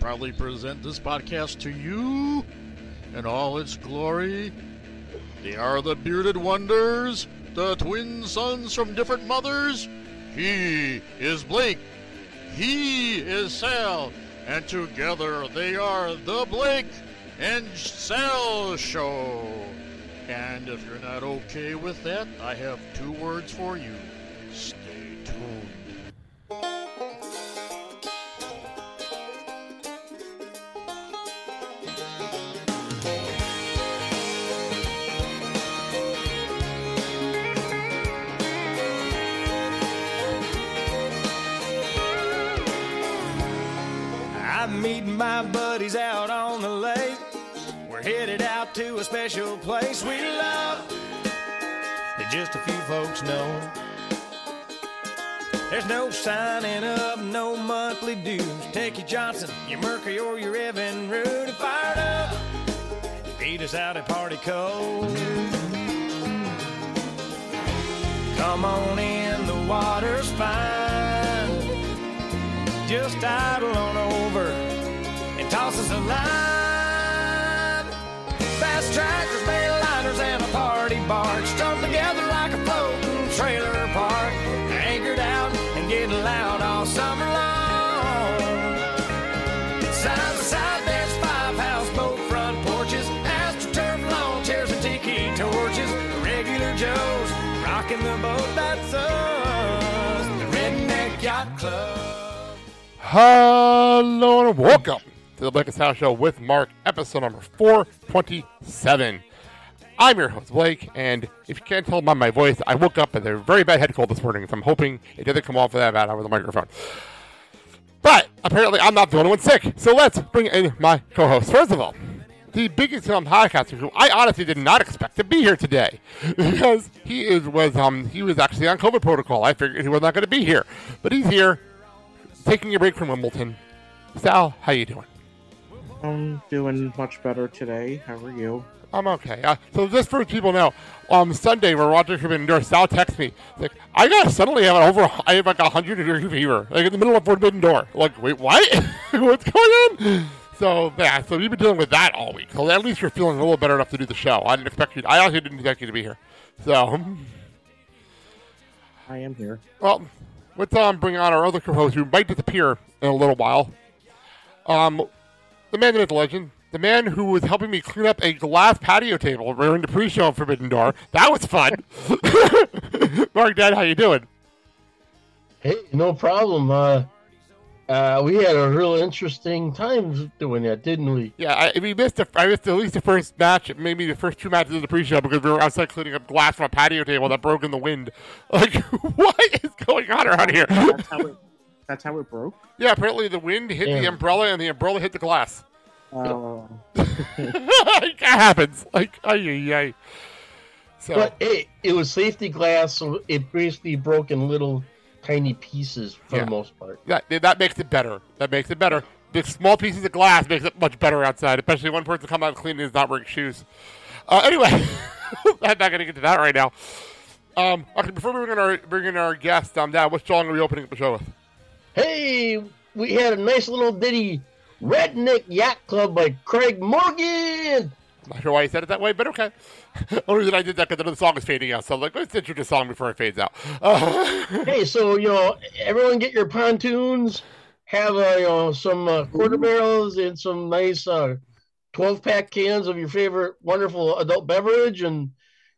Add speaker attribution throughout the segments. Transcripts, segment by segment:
Speaker 1: proudly present this podcast to you in all its glory. They are the bearded wonders, the twin sons from different mothers. He is Blake, he is Sal, and together they are the Blake and Sal Show. And if you're not okay with that, I have two words for you.
Speaker 2: Place we love that just a few folks know. There's no signing up, no monthly dues. Take your Johnson, your Mercury, or your Evan and fired up. Beat us out at Party Cove. Come on in, the water's fine. Just idle on over and toss us a line. Fast tractors, mail and a party barge strung together like a floating trailer park. Anchored out and getting loud all summer long. Side by side, there's five houseboat front porches, astroturf lawn chairs and tiki torches. Regular Joes rocking the boat, that's us. The Redneck Yacht Club.
Speaker 3: Hello and welcome to the and Sal Show with Mark, episode number 427. I'm your host, Blake, and if you can't tell by my voice, I woke up with a very bad head cold this morning, so I'm hoping it doesn't come off of that bad over the microphone. But apparently, I'm not the only one sick, so let's bring in my co host. First of all, the biggest film podcaster who I honestly did not expect to be here today because he is was um he was actually on COVID protocol. I figured he was not going to be here, but he's here taking a break from Wimbledon. Sal, how you doing?
Speaker 4: I'm doing much better today. How are you?
Speaker 3: I'm okay. Uh, so just for people know, um, Sunday we're watching Forbidden Door. Sal texts me like, I got suddenly have an over, I have like a hundred degree fever, like in the middle of Forbidden Door. Like, wait, what? What's going on? So yeah, so you've been dealing with that all week. So at least you're feeling a little better enough to do the show. I didn't expect you. I actually didn't expect you to be here. So,
Speaker 4: I am here.
Speaker 3: well, let's um bring on our other co-host who might disappear in a little while. Um, the man, myth, the legend, the man who was helping me clean up a glass patio table during the pre-show of Forbidden Door. That was fun. Mark, Dad, how you doing?
Speaker 5: Hey, no problem. Uh, uh, we had a real interesting time doing that, didn't we?
Speaker 3: Yeah, I, we missed. The, I missed at least the first match, maybe the first two matches of the pre-show because we were outside cleaning up glass from a patio table that broke in the wind. Like, what is going on around here?
Speaker 4: That's how it. That's how it broke.
Speaker 3: Yeah, apparently the wind hit the umbrella and the umbrella hit the glass.
Speaker 4: Oh,
Speaker 3: like, that happens. Like, ay, ay, ay. So,
Speaker 5: But hey, it was safety glass, so it basically broke in little tiny pieces for
Speaker 3: Yeah.
Speaker 5: the most part.
Speaker 3: that, that makes it better. That makes it better. The small pieces of glass makes it much better outside, especially one person come out cleaning is not wearing shoes. Uh, anyway, I'm not going to get to that right now. Um, okay, before we bring in our bring in our guest, um, Dad, what song are we opening up the show with?
Speaker 5: Hey, we had a nice little ditty, Redneck Yacht Club by Craig Morgan.
Speaker 3: Not sure why you said it that way, but okay. Only reason I did that because the song is fading out, so I'm like, let's introduce the song before it fades out. Uh,
Speaker 5: Hey, so you know, everyone get your pontoons, have uh, you know some uh, quarter barrels and some nice uh, twelve pack cans of your favorite wonderful adult beverage, and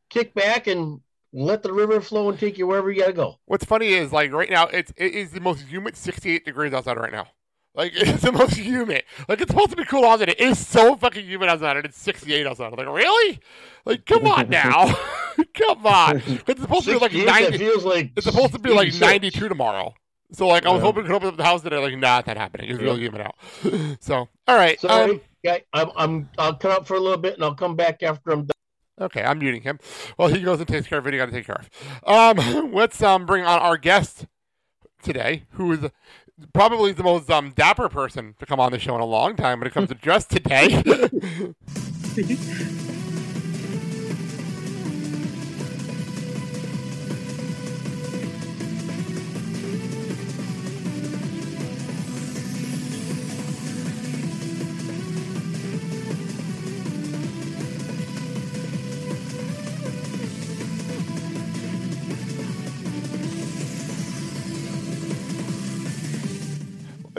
Speaker 5: kick back and let the river flow and take you wherever you gotta go.
Speaker 3: What's funny is like right now it's it is the most humid 68 degrees outside right now. Like it's the most humid. Like it's supposed to be cool outside. It is so fucking humid outside, and it's 68 outside. I'm like, really? Like, come on now, come on. 'Cause It's supposed to be like
Speaker 5: 68, that
Speaker 3: 90.
Speaker 5: feels like
Speaker 3: It's supposed to be like 92 tomorrow. So like I was
Speaker 5: Yeah.
Speaker 3: hoping to come up the house today. Like, nah, it's not happening. It's really humid out. So all right.
Speaker 5: Sorry,
Speaker 3: Um,
Speaker 5: yeah, I'm, I'm I'll cut out for a little bit and I'll come back after I'm done.
Speaker 3: Okay, I'm muting him. Well, he goes and takes care of it. He got to take care of. Um, let's um bring on our guest today, who is probably the most um dapper person to come on the show in a long time when it comes to dress today.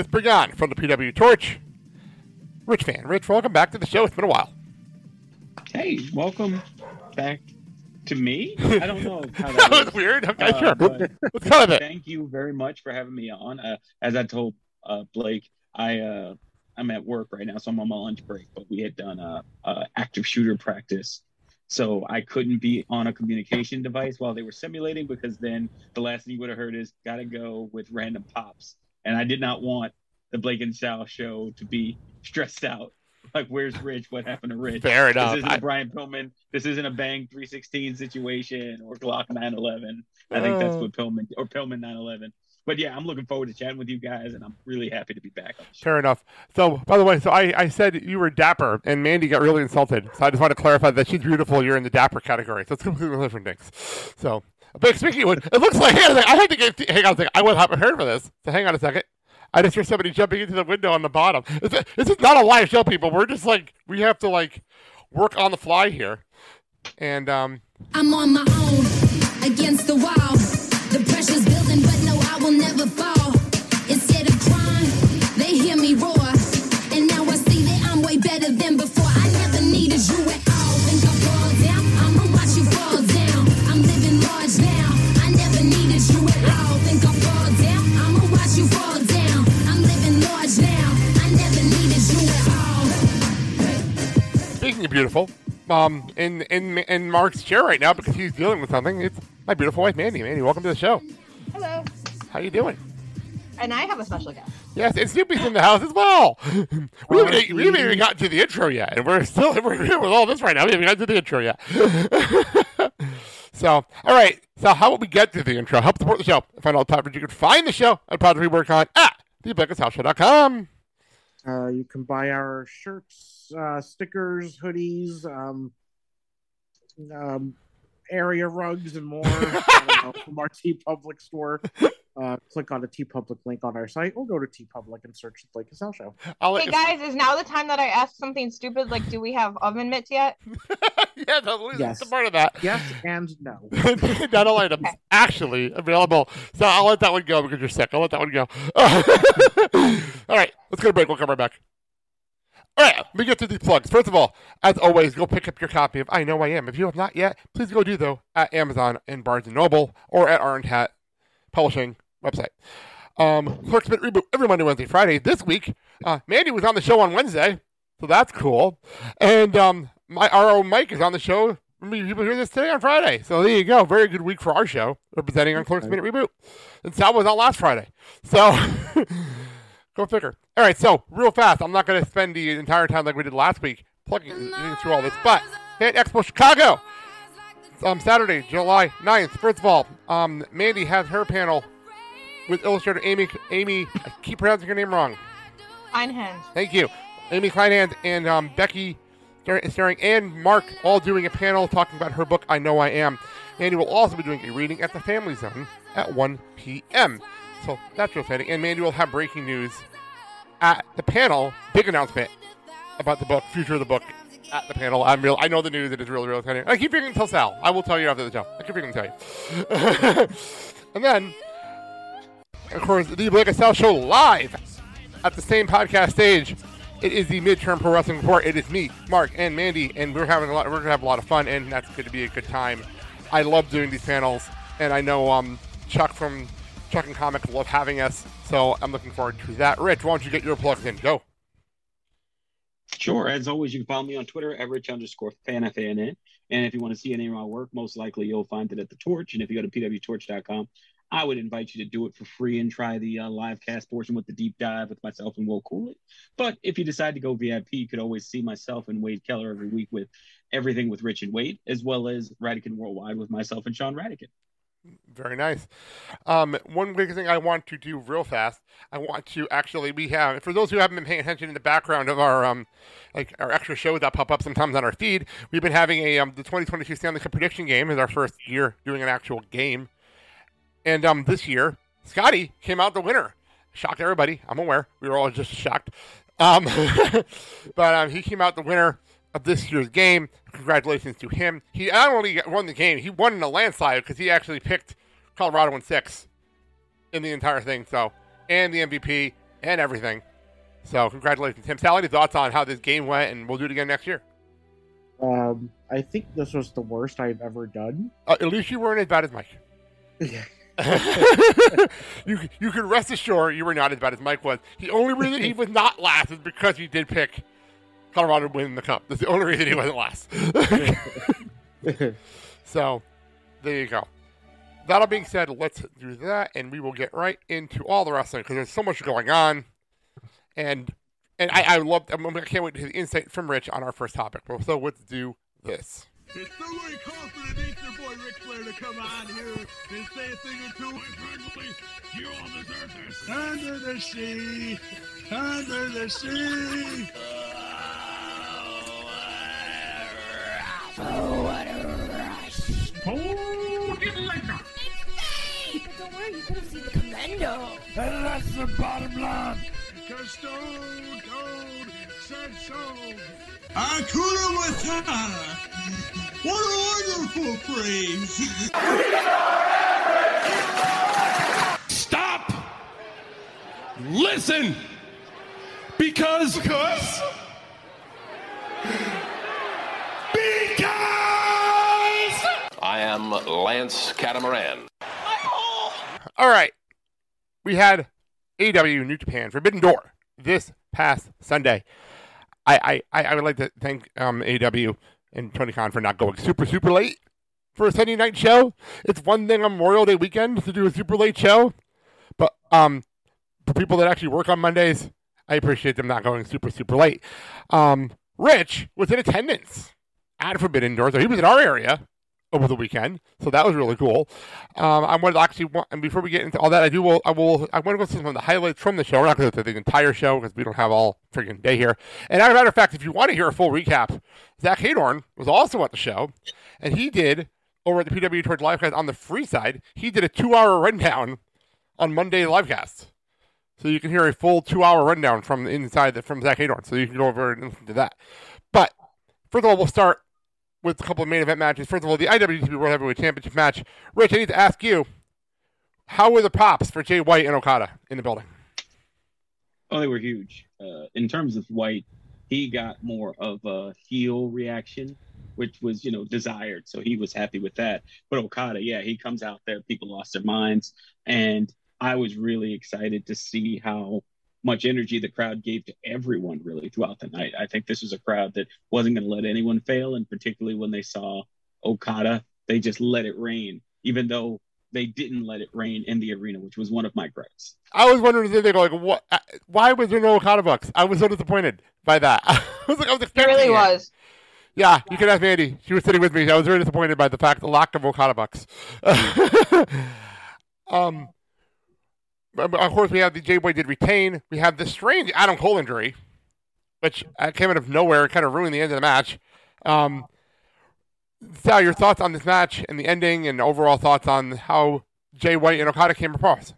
Speaker 3: let's bring on from the PW Torch, Rich Fann. Rich, welcome back to the show. It's been a while.
Speaker 6: Hey, welcome back to me. I don't know how that,
Speaker 3: that was weird. Okay,
Speaker 6: Uh,
Speaker 3: sure.
Speaker 6: but
Speaker 3: Let's cut it.
Speaker 6: thank you very much for having me on. Uh, as I told uh, Blake, I uh, I'm at work right now, so I'm on my lunch break. But we had done a, a active shooter practice, so I couldn't be on a communication device while they were simulating because then the last thing you would have heard is "gotta go" with random pops, and I did not want the Blake and Sal show to be stressed out. Like, where's Rich? What happened to Rich?
Speaker 3: Fair enough.
Speaker 6: This
Speaker 3: enough.
Speaker 6: isn't
Speaker 3: I-
Speaker 6: a Brian Pillman. This isn't a Bang 316 situation or Glock 911. I think that's
Speaker 3: Uh.
Speaker 6: what Pillman or Pillman 911. But yeah, I'm looking forward to chatting with you guys, and I'm really happy to be back on the show.
Speaker 3: Fair enough. So, by the way, so I, I said you were dapper, and Mandy got really insulted. So I just want to clarify that she's beautiful. You're in the dapper category. So it's completely different things. So, but speaking of which, it looks like on I had to. Hang on a second. I wasn't prepared for this. So hang on a second. I just hear somebody jumping into the window on the bottom. This, this is not a live show, people. We're just like we have to like work on the fly here, and um,
Speaker 7: I'm on my own, against the wall. The pressure's building, but no, I will never fall. Instead of crying, they hear me roar. And now I see that I'm way better than before. I never needed you
Speaker 3: Speaking of beautiful, um, in in in Mark's chair right now because he's dealing with something. It's my beautiful wife, Mandy. Mandy, welcome to the show.
Speaker 8: Hello.
Speaker 3: How you doing?
Speaker 8: And I have a special guest.
Speaker 3: Yes, and Snoopy's in the house as well. We haven't, we haven't even gotten to the intro yet, and we're still we're here with all this right now. We haven't gotten to the intro yet. so, all right. So, how would we get to the intro? Help support the show. Find all the platforms you can find the show at Project We Work on at theblakeandsalshow.com.
Speaker 4: Uh, you can buy our shirts, uh, stickers, hoodies, um, um, area rugs, and more from our TeePublic store. Uh, click on the TeePublic link on our site, or go to TeePublic and search the Blake and Sal Show.
Speaker 3: I'll
Speaker 8: Hey guys, is now the time that I ask something stupid like, do we have oven mitts yet?
Speaker 3: yeah, that's
Speaker 4: Yes.
Speaker 3: part of that.
Speaker 4: Yes and no.
Speaker 3: Not all items actually available. So I'll let that one go because you're sick. I'll let that one go. all right, let's go to break. We'll come right back. All right, let me get to these plugs. First of all, as always, go pick up your copy of I Know I Am. If you have not yet, please go do so at Amazon and Barnes & Noble or at Iron Hat Publishing website. Um, Clerks Minute Reboot every Monday, Wednesday, Friday. This week, uh, Mandy was on the show on Wednesday, so that's cool. And um, my own Mike is on the show. Many people hear this today on Friday. So there you go. Very good week for our show, representing on Clerks Minute Reboot. And Sal was on last Friday. So go figure. All right, so real fast. I'm not going to spend the entire time like we did last week plugging through all this, but Fan Expo Chicago um, Saturday, July 9th. First of all, um, Mandy has her panel with illustrator Amy. Amy, I keep pronouncing her name wrong.
Speaker 8: Einhand.
Speaker 3: Thank you. Amy Kleinhand and um, Becky star- starring and Mark all doing a panel talking about her book, I Know I Am. Mandy will also be doing a reading at the Family Zone at 1 p.m. So that's real exciting. And Mandy will have breaking news at the panel. Big announcement about the book, future of the book at the panel. I'm real. I know the news. It is really, really exciting. I keep to tell Sal. I will tell you after the show. I keep to tell you. and then, of course, the Blake and Sal show live at the same podcast stage. It is the midterm pro wrestling report. It is me, Mark, and Mandy, and we're having a lot. We're gonna have a lot of fun, and that's going to be a good time. I love doing these panels, and I know um, Chuck from Chuck and Comic love having us, so I'm looking forward to that. Rich, why don't you get your plugs in? Go.
Speaker 6: Sure. As always, you can follow me on Twitter at rich underscore fan F A N N. And if you want to see any of my work, most likely you'll find it at the Torch. And if you go to pwtorch.com, I would invite you to do it for free and try the uh, live cast portion with the deep dive with myself and Will Cooley. But if you decide to go VIP, you could always see myself and Wade Keller every week with everything with Rich and Wade, as well as Radican Worldwide with myself and Sean Radican.
Speaker 3: Very nice. Um, one big thing I want to do real fast. I want to actually we have for those who haven't been paying attention in the background of our um like our extra shows that pop up sometimes on our feed. We've been having a um the 2022 Stanley Cup prediction game is our first year doing an actual game, and um this year Scotty came out the winner. Shocked everybody. I'm aware we were all just shocked. Um, but um, he came out the winner of this year's game. Congratulations to him. He not only won the game, he won in a landslide because he actually picked Colorado in six in the entire thing. So, and the MVP. and everything. So congratulations, Tim. Sally, thoughts on how this game went, and we'll do it again next year.
Speaker 4: Um, I think this was the worst I've ever done.
Speaker 3: Uh, at least you weren't as bad as Mike. Yeah. you you can rest assured you were not as bad as Mike was. The only reason he was not last is because he did pick Colorado to win the cup. That's the only reason he wasn't last. so there you go. That all being said, let's do that, and we will get right into all the wrestling because there's so much going on, and and I, I love. I can't wait to hear the insight from Rich on our first topic. So let's do this.
Speaker 9: It's so very confident it's your boy Ric Flair to come on here and say a thing or two. Personally, you all deserve this. Under the sea, under the sea. Oh, what a rush. Oh, get liquor.
Speaker 10: Hey, but don't worry, you could have seen the commando.
Speaker 9: And that's the bottom line. Because Stone Cold said so. Akuna Matata. What a wonderful phrase.
Speaker 11: Stop! Listen! Because? Because!
Speaker 12: Lance Catamaran.
Speaker 3: All right. We had AEW New Japan Forbidden Door this past Sunday. I, I, I would like to thank um, AEW and Tony Khan for not going super, super late for a Sunday night show. It's one thing on Memorial Day weekend to do a super late show, but um, for people that actually work on Mondays, I appreciate them not going super, super late. Um, Rich was in attendance at Forbidden Door, so he was in our area over the weekend, so that was really cool. Um, I wanted to actually, want, and before we get into all that, I do will, I will, I want to go through some of the highlights from the show. We're not going to go through the entire show because we don't have all freaking day here. And as a matter of fact, if you want to hear a full recap, Zach Heydorn was also at the show, and he did over at the PW Torch Livecast on the free side. He did a two-hour rundown on Monday livecast. So you can hear a full two-hour rundown from inside the, from Zach Heydorn. So you can go over and listen to that. But first of all, we'll start with a couple of main event matches. First of all, the IWGP World Heavyweight Championship match. Rich, I need to ask you, how were the pops for Jay White and Okada in the building?
Speaker 6: Oh, they were huge. Uh, in terms of White, he got more of a heel reaction, which was, you know, desired. So he was happy with that. But Okada, yeah, he comes out there, people lost their minds. And I was really excited to see how much energy the crowd gave to everyone really throughout the night. I think this was a crowd that wasn't going to let anyone fail, and particularly when they saw Okada, they just let it rain, even though they didn't let it rain in the arena, which was one of my gripes.
Speaker 3: I was wondering if they go like, what? Why was there no Okada bucks? I was so disappointed by that. I was like, I was
Speaker 8: It
Speaker 3: expecting
Speaker 8: really was.
Speaker 3: Yeah, you can ask Andy. She was sitting with me. I was very disappointed by the fact the lack of Okada bucks. um, but- but of course, we have the J Boy did retain. We have the strange Adam Cole injury, which uh, came out of nowhere, kind of ruined the end of the match. Um, Sal, your thoughts on this match and the ending, and overall thoughts on how Jay White and Okada came across?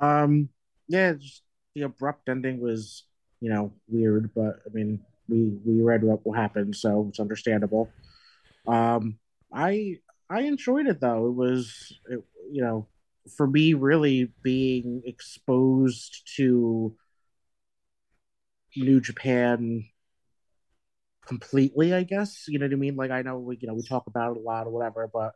Speaker 4: Um, yeah, just the abrupt ending was, you know, weird, but I mean, we we read what will happen, so it's understandable. Um, I I enjoyed it though. It was, it, you know, for me, really being exposed to New Japan completely. I guess you know what I mean. Like I know we, you know, we talk about it a lot or whatever, but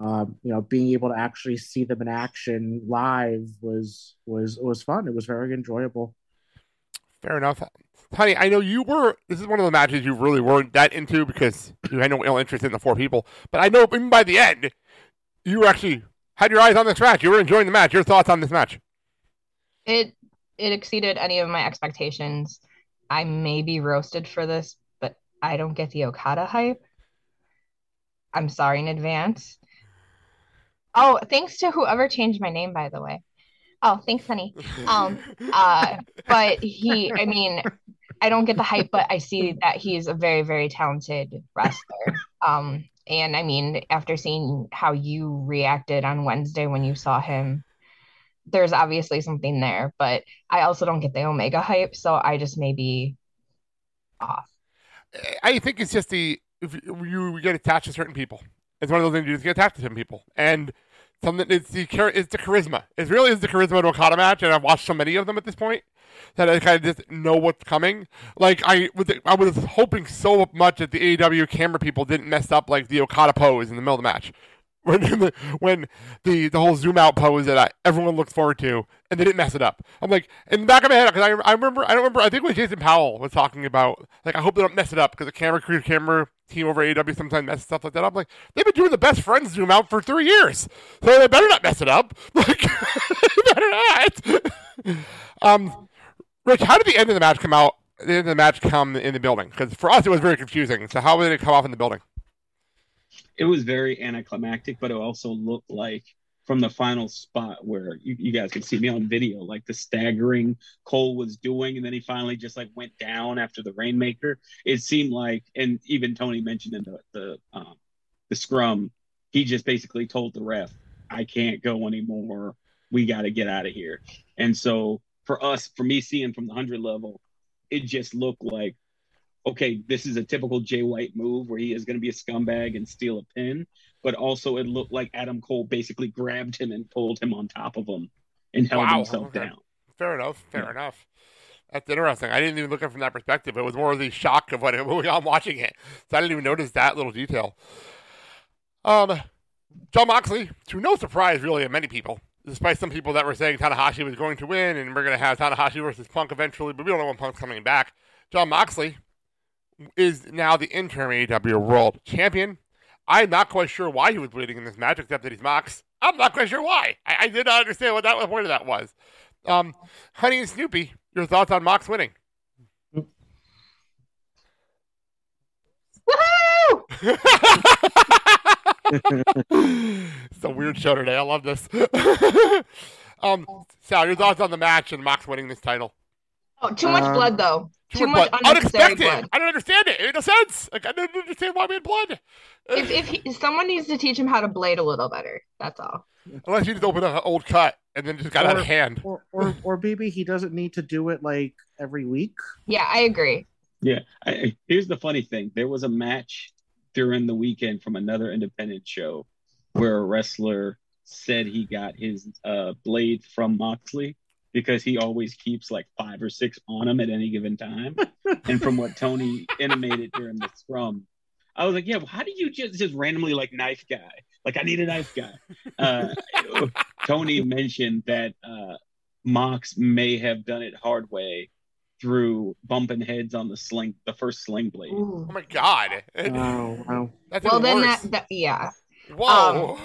Speaker 4: um, you know, being able to actually see them in action live was was was fun. It was very enjoyable.
Speaker 3: Fair enough. Honey, I know you were. This is one of the matches you really weren't that into because you had no ill interest in the four people. But I know even by the end, you were actually had your eyes on this match. You were enjoying the match. Your thoughts on this match?
Speaker 8: It it exceeded any of my expectations. I may be roasted for this, but I don't get the Okada hype. I'm sorry in advance. Oh, thanks to whoever changed my name, by the way. Oh, thanks, honey. Um, uh, but he, I mean, I don't get the hype, but I see that he's a very, very talented wrestler. Um, and I mean, after seeing how you reacted on Wednesday when you saw him, there's obviously something there, but I also don't get the Omega hype, so I just may be off.
Speaker 3: I think it's just the if you, get attached to certain people. It's one of those things you just get attached to certain people, and something. It's the it's the charisma. It really is the charisma of an Okada match, and I've watched so many of them at this point that I kind of just know what's coming. Like I was, I was hoping so much that the AEW camera people didn't mess up like the Okada pose in the middle of the match. When the, when the, the whole zoom out pose that I, everyone looks forward to, and they didn't mess it up. I'm like, in the back of my head, because I, I remember, I don't remember, I think was Jason Powell was talking about, like, I hope they don't mess it up, because the camera crew, camera team over AEW sometimes messes stuff like that up. I'm like, they've been doing the best friends zoom out for three years, so they better not mess it up. Like, they better not. um, Rich, how did the end of the match come out? The end of the match come in the building? Because for us, it was very confusing. So how did it come off in the building?
Speaker 6: It was very anticlimactic, but it also looked like from the final spot where you, you guys can see me on video, like the staggering Cole was doing, and then he finally just like went down after the Rainmaker. It seemed like, and even Tony mentioned in the the um, the scrum, he just basically told the ref, "I can't go anymore. We got to get out of here." And so for us, for me seeing from the hundred level, it just looked like, okay, this is a typical Jay White move where he is going to be a scumbag and steal a pin. But also, it looked like Adam Cole basically grabbed him and pulled him on top of him and held
Speaker 3: Wow,
Speaker 6: himself
Speaker 3: okay.
Speaker 6: down.
Speaker 3: Fair enough. Fair enough. That's interesting. I didn't even look at it from that perspective. It was more of the shock of what it, I'm watching it, so I didn't even notice that little detail. Um, Jon Moxley, to no surprise, really, of many people, despite some people that were saying Tanahashi was going to win and we're going to have Tanahashi versus Punk eventually, but we don't know when Punk's coming back. Jon Moxley is now the interim AEW World Champion. I'm not quite sure why he was bleeding in this match, except that he's Mox. I'm not quite sure why. I, I did not understand what that what point of that was. Um, Honey and Snoopy, your thoughts on Mox winning? it's a weird show today. I love this. um, Sal, your thoughts on the match and Mox winning this title?
Speaker 8: Oh, too much
Speaker 3: Um,
Speaker 8: blood though. Too,
Speaker 3: Too
Speaker 8: much
Speaker 3: blood.
Speaker 8: unnecessary
Speaker 3: Unexpected.
Speaker 8: blood.
Speaker 3: I don't understand it. It made no sense. Like I don't understand why we had blood.
Speaker 8: If if he, someone needs to teach him how to blade a little better, that's all.
Speaker 3: Unless you just open an old cut and then just got out
Speaker 4: Or-
Speaker 3: of hand.
Speaker 4: Or, or, or maybe he doesn't need to do it like every week.
Speaker 8: Yeah, I agree.
Speaker 6: Yeah. I, I- here's the funny thing there was a match during the weekend from another independent show where a wrestler said he got his uh, blade from Moxley because he always keeps like five or six on him at any given time. and from what Tony intimated during the scrum, I was like, yeah, well, how do you just, just randomly like knife guy? Like, I need a knife guy. Uh, Tony mentioned that uh, Mox may have done it hard way through bumping heads on the sling, the first sling blade.
Speaker 3: Oh my god.
Speaker 4: Wow, wow.
Speaker 3: That's
Speaker 8: well, then that, that yeah.
Speaker 3: Whoa.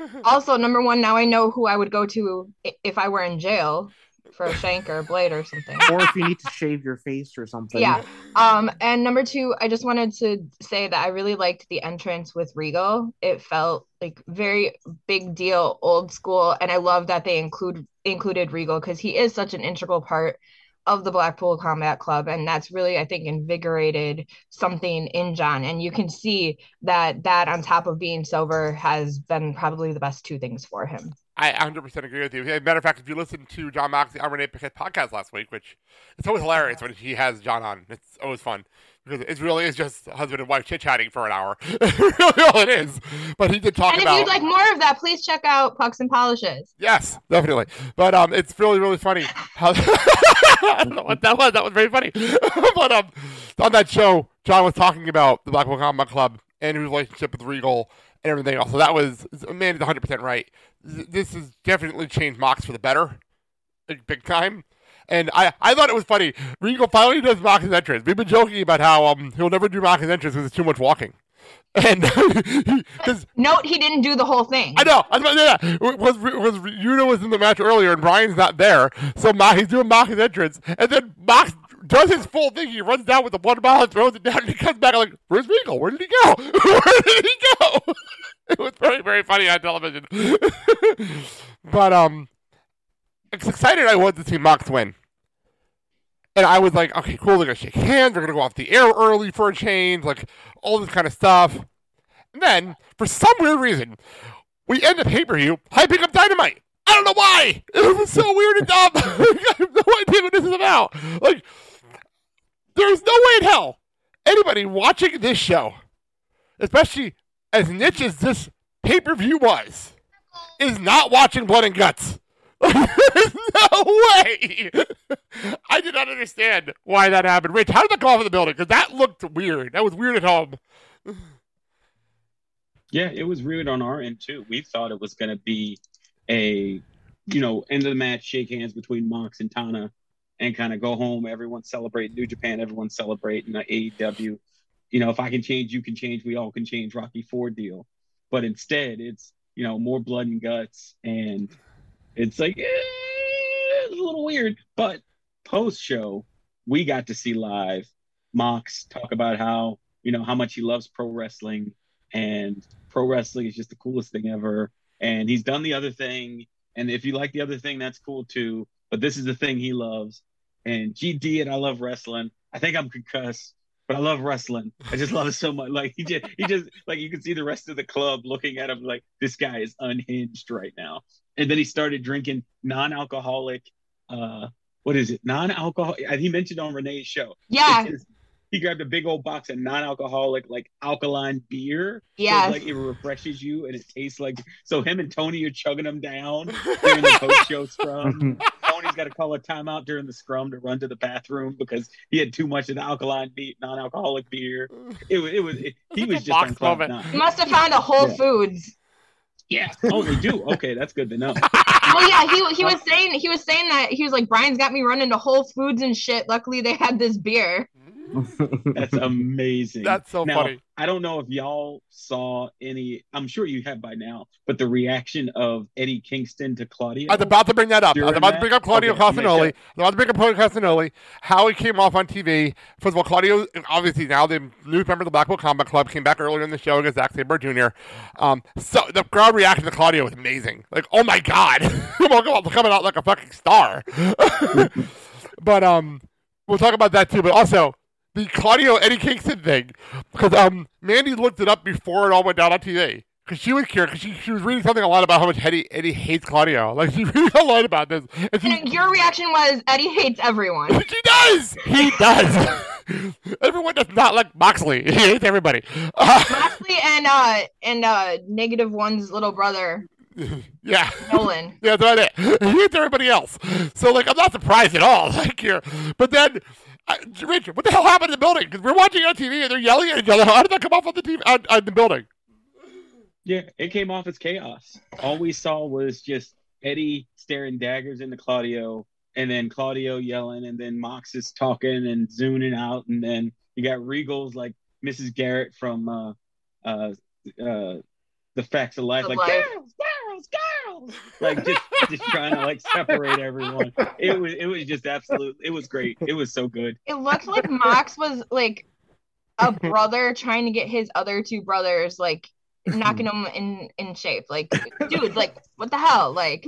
Speaker 8: Um, also, number one, now I know who I would go to if I were in jail for a shank or a blade or something.
Speaker 4: Or if you need to shave your face or something.
Speaker 8: Yeah. Um, and number two, I just wanted to say that I really liked the entrance with Regal. It felt like very big deal, old school, and I love that they include included Regal because he is such an integral part of the Blackpool Combat Club, and that's really, I think, invigorated something in John. And you can see that that on top of being sober has been probably the best two things for him.
Speaker 3: I 100% agree with you. As a matter of fact, if you listen to Jon Moxley on Renee Paquette podcast last week, which it's always hilarious when he has John on. It's always fun because it really is just husband and wife chit chatting for an hour. really all it is. But he did talk
Speaker 8: and if
Speaker 3: about.
Speaker 8: you'd like more of that, please check out Pucks and Polishes.
Speaker 3: Yes, definitely. But um, it's really, really funny how I don't know what that was. That was very funny. but um, on that show, Jon was talking about the Blackpool Combat Club and his relationship with Regal and everything else. So that was man is 100 percent right. This has definitely changed Mox for the better, big time. And I, I thought it was funny. Regal finally does Mox's entrance. We've been joking about how um he'll never do Mox's entrance because it's too much walking. And because
Speaker 8: Note he didn't do the whole thing.
Speaker 3: I know. I was about to say that. Was was Yuta was in the match earlier and Bryan's not there, so Ma, he's doing Mox's entrance, and then Mox does his full thing. He runs down with the one ball and throws it down, and he comes back like, "Where's Regal? Where did he go? Where did he go?" it was very very funny on television. but um, excited I was to see Mox win. And I was like, okay, cool, they're gonna shake hands, they're gonna go off the air early for a change, like all this kind of stuff. And then, for some weird reason, we end the pay per view hyping up Dynamite. I don't know why. It was so weird and dumb. I have no idea what this is about. Like, there's no way in hell anybody watching this show, especially as niche as this pay per view was, is not watching Blood and Guts. no way. I did not understand why that happened. Rich, how did that go off in the building? Because that looked weird. That was weird at home.
Speaker 6: Yeah, it was weird on our end too. We thought it was going to be a, you know, end of the match, shake hands between Mox and Tana, and kind of go home. Everyone celebrate New Japan. Everyone celebrating the AEW. You know, if I can change, you can change. We all can change. Rocky Four deal. But instead, it's you know more blood and guts, and it's like eh, it's a little weird. But post show, we got to see live Mox talk about how you know how much he loves pro wrestling and pro wrestling is just the coolest thing ever. And he's done the other thing, and if you like the other thing, that's cool too. But this is the thing he loves. And GD and I love wrestling. I think I'm concussed, but I love wrestling. I just love it so much. Like he just he just like you can see the rest of the club looking at him like this guy is unhinged right now. And then he started drinking non-alcoholic uh what is it? Non-alcohol. He mentioned on Renee's show.
Speaker 8: Yeah.
Speaker 6: He grabbed a big old box of non-alcoholic, like alkaline beer. So, like it refreshes you and it tastes like. So him and Tony are chugging them down during the post-show scrum. Tony's got to call a timeout during the scrum to run to the bathroom because he had too much of the alkaline beat, non-alcoholic beer. It was. It was. It, he was just on
Speaker 3: Box
Speaker 6: cloud
Speaker 3: moment.
Speaker 6: nine.
Speaker 8: He must have found a Whole
Speaker 6: Yeah.
Speaker 8: Foods.
Speaker 6: Yeah. Oh, they do. Okay, that's good to know.
Speaker 8: oh yeah, he he was saying he was saying that he was like Bryan's got me running to Whole Foods and shit. Luckily, they had this beer.
Speaker 6: That's amazing.
Speaker 3: That's so
Speaker 6: now,
Speaker 3: funny.
Speaker 6: I don't know if y'all saw any. I'm sure you have by now, but the reaction of Eddie Kingston to Claudio.
Speaker 3: I was about to bring that up. I was
Speaker 6: During
Speaker 3: about to bring up Claudio
Speaker 6: Okay, make
Speaker 3: Castagnoli. I
Speaker 6: that-
Speaker 3: was about to bring up Claudio Castagnoli. How he came off on TV. First of all, Claudio, obviously now the new member of the Blackpool Combat Club, came back earlier in the show against Zack Sabre Jr. Um, so the crowd reaction to Claudio was amazing. Like, oh my god, welcome up, coming out like a fucking star. but um, we'll talk about that too. But also the Claudio Eddie Kingston thing, because um, Mandy looked it up before it all went down on TV. Because she was curious, because she, she was reading something a lot about how much Eddie, Eddie hates Claudio. Like, she read a lot about this. And she,
Speaker 8: And your reaction was Eddie hates everyone.
Speaker 3: she does! He does! Everyone does not like Moxley. He hates everybody. Uh,
Speaker 8: Moxley and uh and uh negative one's little brother
Speaker 3: yeah.
Speaker 8: Nolan.
Speaker 3: Yeah, that's right. He hates everybody else. So, like, I'm not surprised at all. Like, here. But then, I, Richard, what the hell happened in the building? Because we're watching on TV and they're yelling at each other. How did that come off on the TV, on, on the building?
Speaker 6: Yeah, it came off as chaos. All we saw was just Eddie staring daggers into Claudio, and then Claudio yelling, and then Mox is talking and zooming out, and then you got Regals like Mrs. Garrett from uh, uh, uh, the Facts of Life,
Speaker 8: Of
Speaker 6: like
Speaker 8: Life.
Speaker 6: Like just just trying to like separate everyone. It was it was just absolute. It was great. It was so good.
Speaker 8: It looked like Mox was like a brother trying to get his other two brothers like knocking them in in shape. Like, dude, like what the hell? Like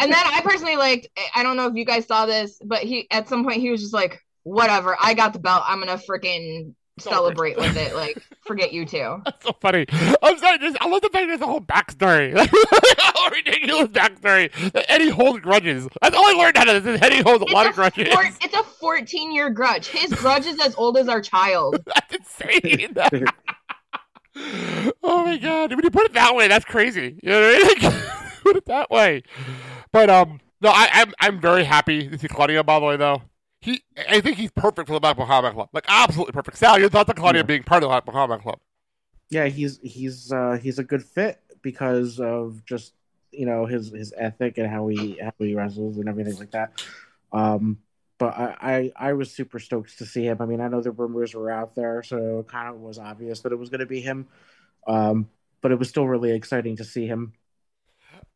Speaker 8: and then I personally liked I don't know if you guys saw this, but he at some point he was just like, whatever, I got the belt, I'm gonna freaking celebrate with it. Like, forget you too.
Speaker 3: That's so funny. I'm sorry. Just, I love the fact there's a whole backstory. Like, a ridiculous backstory. That Eddie holds grudges. That's all I learned out of this. Is Eddie holds a lot of grudges.
Speaker 8: Four, it's a 14 year grudge. His grudge is as old as our child.
Speaker 3: That's insane. oh my god! When you put it that way, that's crazy. You know what I mean? Like, put it that way. But um, no, I, I'm I'm very happy to see Claudio. By the way, though, he I think he's perfect for the Black Combat Club. Like absolutely perfect. Sal, your thoughts on Claudio being part of the Black Combat Club?
Speaker 4: yeah, he's he's uh, he's a good fit because of just you know his his ethic and how he how he wrestles and everything like that. Um, but I, I I was super stoked to see him. I mean, I know the rumors were out there, so it kind of was obvious that it was going to be him. Um, but it was still really exciting to see him.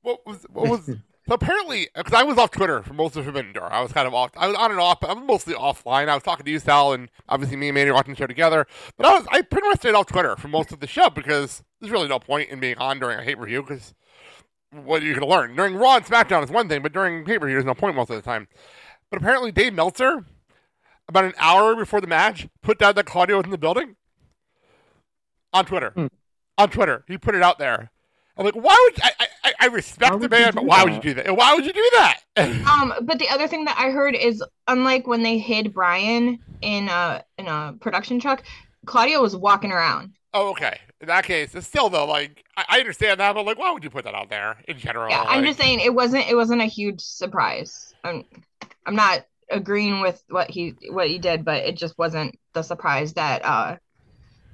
Speaker 3: What was what was? So apparently, because I was off Twitter for most of Forbidden Door. I was kind of off. I was on and off, but I'm mostly offline. I was talking to you, Sal, and obviously me and Manny were watching the show together. But I was I pretty much stayed off Twitter for most of the show because there's really no point in being on during a hate review because what are you going to learn during Raw and SmackDown is one thing, but during pay per view there's no point most of the time. But apparently, Dave Meltzer, about an hour before the match, put down that Claudio was in the building on Twitter. Hmm. On Twitter, he put it out there. I'm like, why would I? I, I respect the man, but why would you do that? Why would you do that?
Speaker 8: Um, but the other thing that I heard is unlike when they hid Bryan in a in a production truck, Claudio was walking around.
Speaker 3: Oh, okay. in that case, it's still though. Like I, I understand that, but like, why would you put that out there in general?
Speaker 8: Yeah, I'm just saying it wasn't it wasn't a huge surprise. I'm I'm not agreeing with what he what he did, but it just wasn't the surprise that uh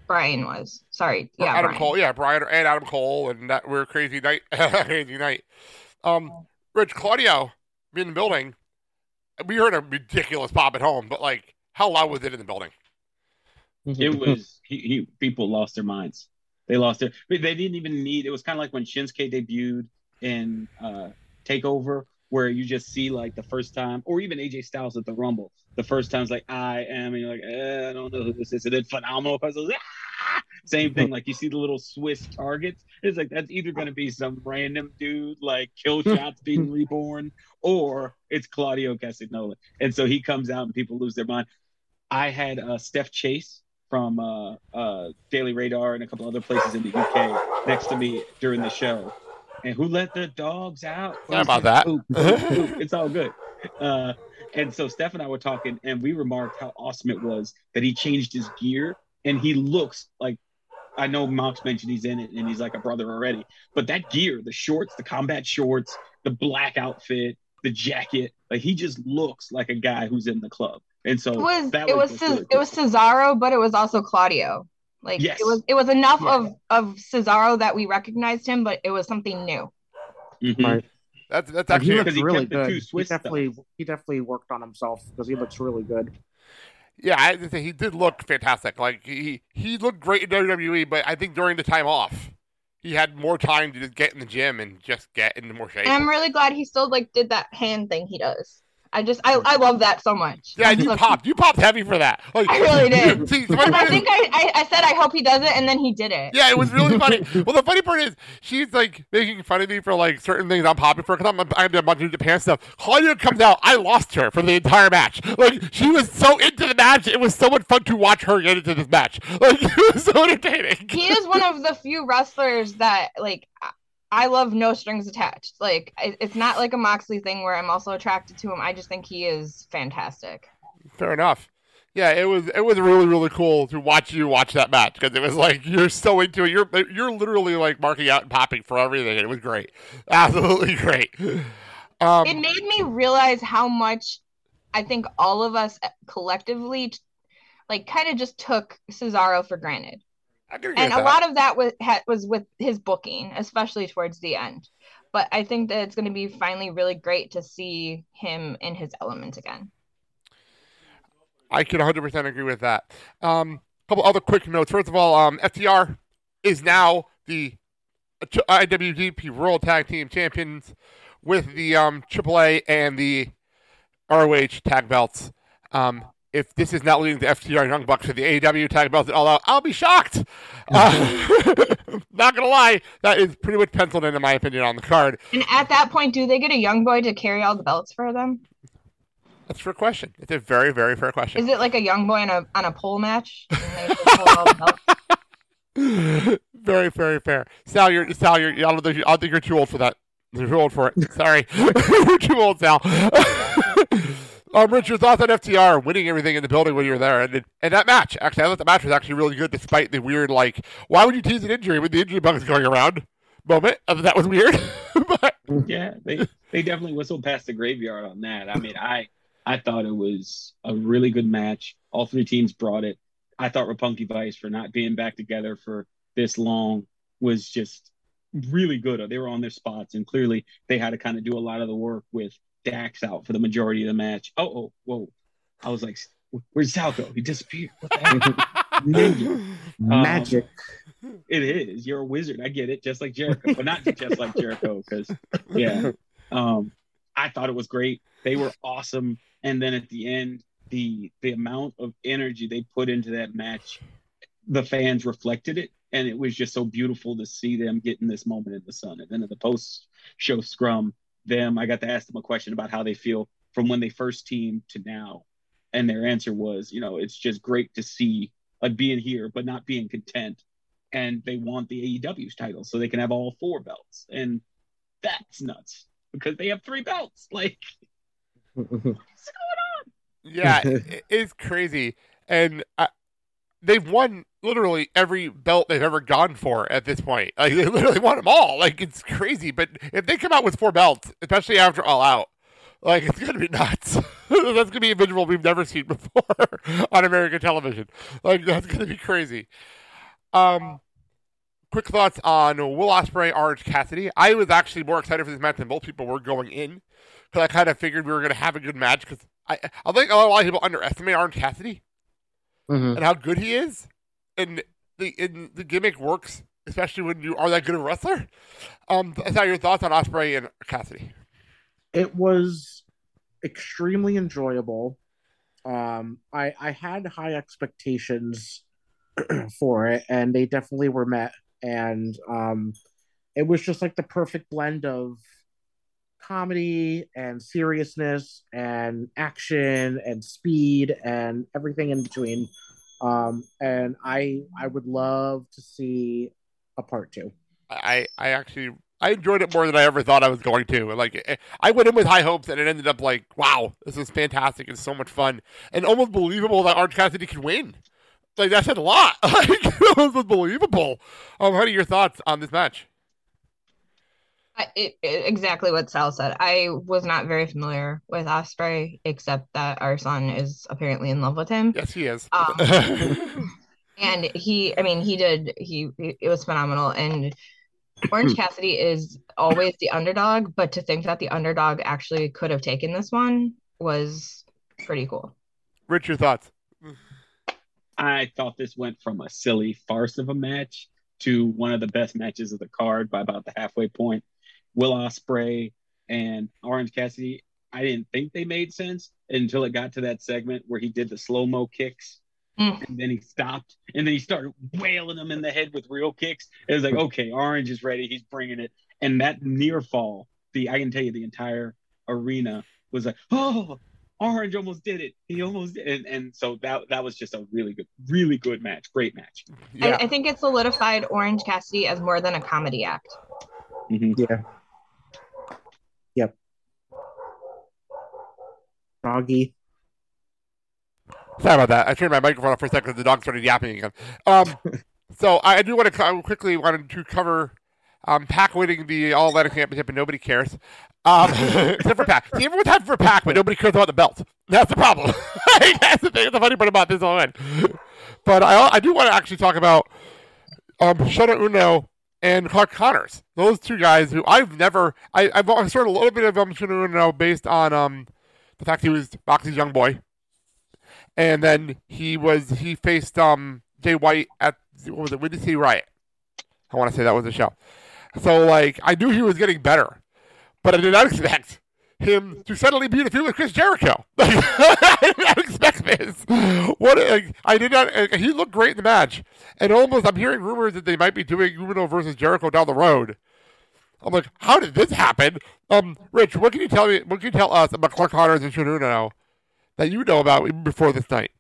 Speaker 8: Bryan was. Sorry. Yeah,
Speaker 3: Adam
Speaker 8: Brian.
Speaker 3: Cole, yeah, Bryan and Adam Cole, and that were a crazy night, crazy night. Um, Rich Claudio in the building. We heard a ridiculous pop at home, but like, how loud was it in the building?
Speaker 6: It was he, he people lost their minds. They lost their they didn't even need it was kind of like when Shinsuke debuted in uh Takeover where you just see like the first time or even AJ Styles at the Rumble. The first time's like I am and you're like eh, I don't know who this is. And then phenomenal puzzles. Ah! Same thing like you see the little Swiss targets. It's like that's either going to be some random dude like kill shots being reborn or it's Claudio Castagnoli. And so he comes out and people lose their mind. I had uh, Steph Chase from uh, uh, Daily Radar and a couple other places in the UK next to me during the show. And who let the dogs out?
Speaker 3: Sorry about that.
Speaker 6: Oop, oop, oop. It's all good. Uh, and so Steph and I were talking, and we remarked how awesome it was that he changed his gear, and he looks like. I know Mox mentioned he's in it, and he's like a brother already. But that gear, the shorts, the combat shorts, the black outfit, the jacket, like he just looks like a guy who's in the club. And so
Speaker 8: It was
Speaker 6: that
Speaker 8: it was
Speaker 6: just
Speaker 8: Ces-
Speaker 6: really
Speaker 8: it was Cesaro, but it was also Claudio. Like
Speaker 6: Yes.
Speaker 8: it was it was enough
Speaker 6: Yeah.
Speaker 8: of of Cesaro that we recognized him, but it was something new.
Speaker 6: Mhm.
Speaker 4: Right.
Speaker 3: That's that's
Speaker 4: And he
Speaker 3: actually
Speaker 4: looks
Speaker 6: he
Speaker 4: really good. He
Speaker 6: Swiss
Speaker 4: definitely he definitely worked on himself because he looks really good.
Speaker 3: yeah. I have to say he did look fantastic. Like he he looked great in WWE, but I think during the time off, he had more time to just get in the gym and just get into more shape.
Speaker 8: And I'm really glad he still like did that hand thing he does. I just I, I love that so much.
Speaker 3: yeah, you popped. You popped heavy for that. Like,
Speaker 8: I really did.
Speaker 3: See,
Speaker 8: Because I think I, I I said I hope he does it, and then he did it.
Speaker 3: Yeah, it was really funny. well, the funny part is she's like making fun of me for like certain things I'm popping for because I'm I'm a bunch of Japan stuff. Claudio comes out, I lost her for the entire match. Like she was so into the match, it was so much fun to watch her get into this match. Like it was so entertaining.
Speaker 8: he is one of the few wrestlers that like I- love no strings attached. Like it's not like a Moxley thing where I'm also attracted to him. I just think he is fantastic.
Speaker 3: Fair enough. Yeah, it was it was really really cool to watch you watch that match because it was like you're so into it. You're you're literally like marking out and popping for everything. It was great, absolutely great. Um,
Speaker 8: it made me realize how much I think all of us collectively like kind of just took Cesaro for granted.
Speaker 3: I can agree
Speaker 8: and a
Speaker 3: that.
Speaker 8: lot of that was was with his booking, especially towards the end. But I think that it's going to be finally really great to see him in his element again.
Speaker 3: I can 100% agree with that. Um, a couple other quick notes. First of all, um, FTR is now the IWGP World Tag Team Champions with the um, AAA and the ROH tag belts. Um, if this is not leading to FTR and Young Bucks to the AEW tag belts at all out, I'll be shocked. Uh, not gonna lie, that is pretty much penciled in, in my opinion, on the card.
Speaker 8: And at that point, do they get a young boy to carry all the belts for them?
Speaker 3: That's a fair question. It's a very, very fair question.
Speaker 8: Is it like a young boy on a on a pole match? And they just pull all the belts?
Speaker 3: very, very fair. Sal, you're Sal, you're. I don't think, I don't think you're too old for that. You're too old for it. Sorry, you're too old, Sal. Um, Rich, your thoughts on FTR winning everything in the building when you were there, and and that match. Actually, I thought the match was actually really good, despite the weird like, why would you tease an injury when the injury bug is going around? Moment. I thought that was weird. but
Speaker 6: yeah, they they definitely whistled past the graveyard on that. I mean, I I thought it was a really good match. All three teams brought it. I thought Roppongi Vice for not being back together for this long was just really good. They were on their spots, and clearly they had to kind of do a lot of the work with Dax out for the majority of the match. Oh, oh, whoa! I was like, "Where's Sal go? He disappeared." What the heck? Ninja. Um,
Speaker 4: Magic.
Speaker 6: It is. You're a wizard. I get it. Just like Jericho, but not just like Jericho. Because yeah, um, I thought it was great. They were awesome. And then at the end, the the amount of energy they put into that match, the fans reflected it, and it was just so beautiful to see them getting this moment in the sun. And then at the post show scrum, them I got to ask them a question about how they feel from when they first teamed to now, and their answer was, you know, it's just great to see like being here, but not being content and they want the AEW's title so they can have all four belts. And that's nuts because they have three belts. Like,
Speaker 3: what's going on? yeah, it's crazy. And I, they've won literally every belt they've ever gone for at this point. Like they literally won them all. Like it's crazy. But if they come out with four belts, especially after All Out, like it's gonna be nuts. that's gonna be a visual we've never seen before on American television. Like that's gonna be crazy. Um, quick thoughts on Will Ospreay, Orange Cassidy. I was actually more excited for this match than most people were going in because I kind of figured we were gonna have a good match because I I think a lot of people underestimate Orange Cassidy
Speaker 5: Mhm.
Speaker 3: and how good he is, and the and the gimmick works, especially when you are that good a wrestler. Um, I thought your thoughts on Ospreay and Cassidy.
Speaker 4: it was extremely enjoyable. Um, I I had high expectations for it, and they definitely were met. And um, it was just like the perfect blend of comedy and seriousness and action and speed and everything in between. Um, and I I would love to see a part two.
Speaker 3: I I actually I enjoyed it more than I ever thought I was going to. Like eh, I went in with high hopes, and it ended up like, wow, this is fantastic. It's so much fun, and almost believable that Orange Cassidy could win. Like that said a lot. Like it was unbelievable. Um, what are your thoughts on this match?
Speaker 8: I- It, it, exactly what Sal said. I was not very familiar with Ospreay, except that our son is apparently in love with him.
Speaker 3: Yes, he is.
Speaker 8: Um, and he, I mean, he did. He, it was phenomenal. And Orange Cassidy is always the underdog, but to think that the underdog actually could have taken this one was pretty cool.
Speaker 3: Rich, your thoughts?
Speaker 6: I thought this went from a silly farce of a match to one of the best matches of the card by about the halfway point. Will Ospreay and Orange Cassidy, I didn't think they made sense until it got to that segment where he did the slow mo kicks.
Speaker 8: Mm.
Speaker 6: And then he stopped, and then he started wailing them in the head with real kicks. It was like, okay, Orange is ready. He's bringing it. And that near fall, the I can tell you, the entire arena was like, oh, Orange almost did it. He almost did. And, and so that that was just a really good, really good match. Great match.
Speaker 8: I, I think it solidified Orange Cassidy as more than a comedy act.
Speaker 4: Yeah. Doggy.
Speaker 3: Sorry about that. I turned my microphone off for a second because the dog started yapping again. Um, so I do want to co- quickly wanted to cover um, Pac winning the All Atlantic Championship and nobody cares. Um, except for Pac. See, everyone's happy for Pac, but nobody cares about the belt. That's the problem. That's the thing. That's the funny part about this event. But I, I do want to actually talk about um, Shota Umino and Clark Connors. Those two guys who I've never, I, I've heard a little bit of um, Shota Umino based on um, the fact he was Moxie's young boy and then he was he faced um Jay White at what was it Windy City Riot. I want to say that was the show. So like I knew he was getting better, but I did not expect him to suddenly be in a feud with Chris Jericho. Like, I did not expect this. What like, I did not. uh, He looked great in the match, and almost I'm hearing rumors that they might be doing Umino versus Jericho down the road. I'm like, how did this happen? Um, Rich, what can you tell me? What can you tell us about Clark Connors and Shota Umino that you know about even before this night?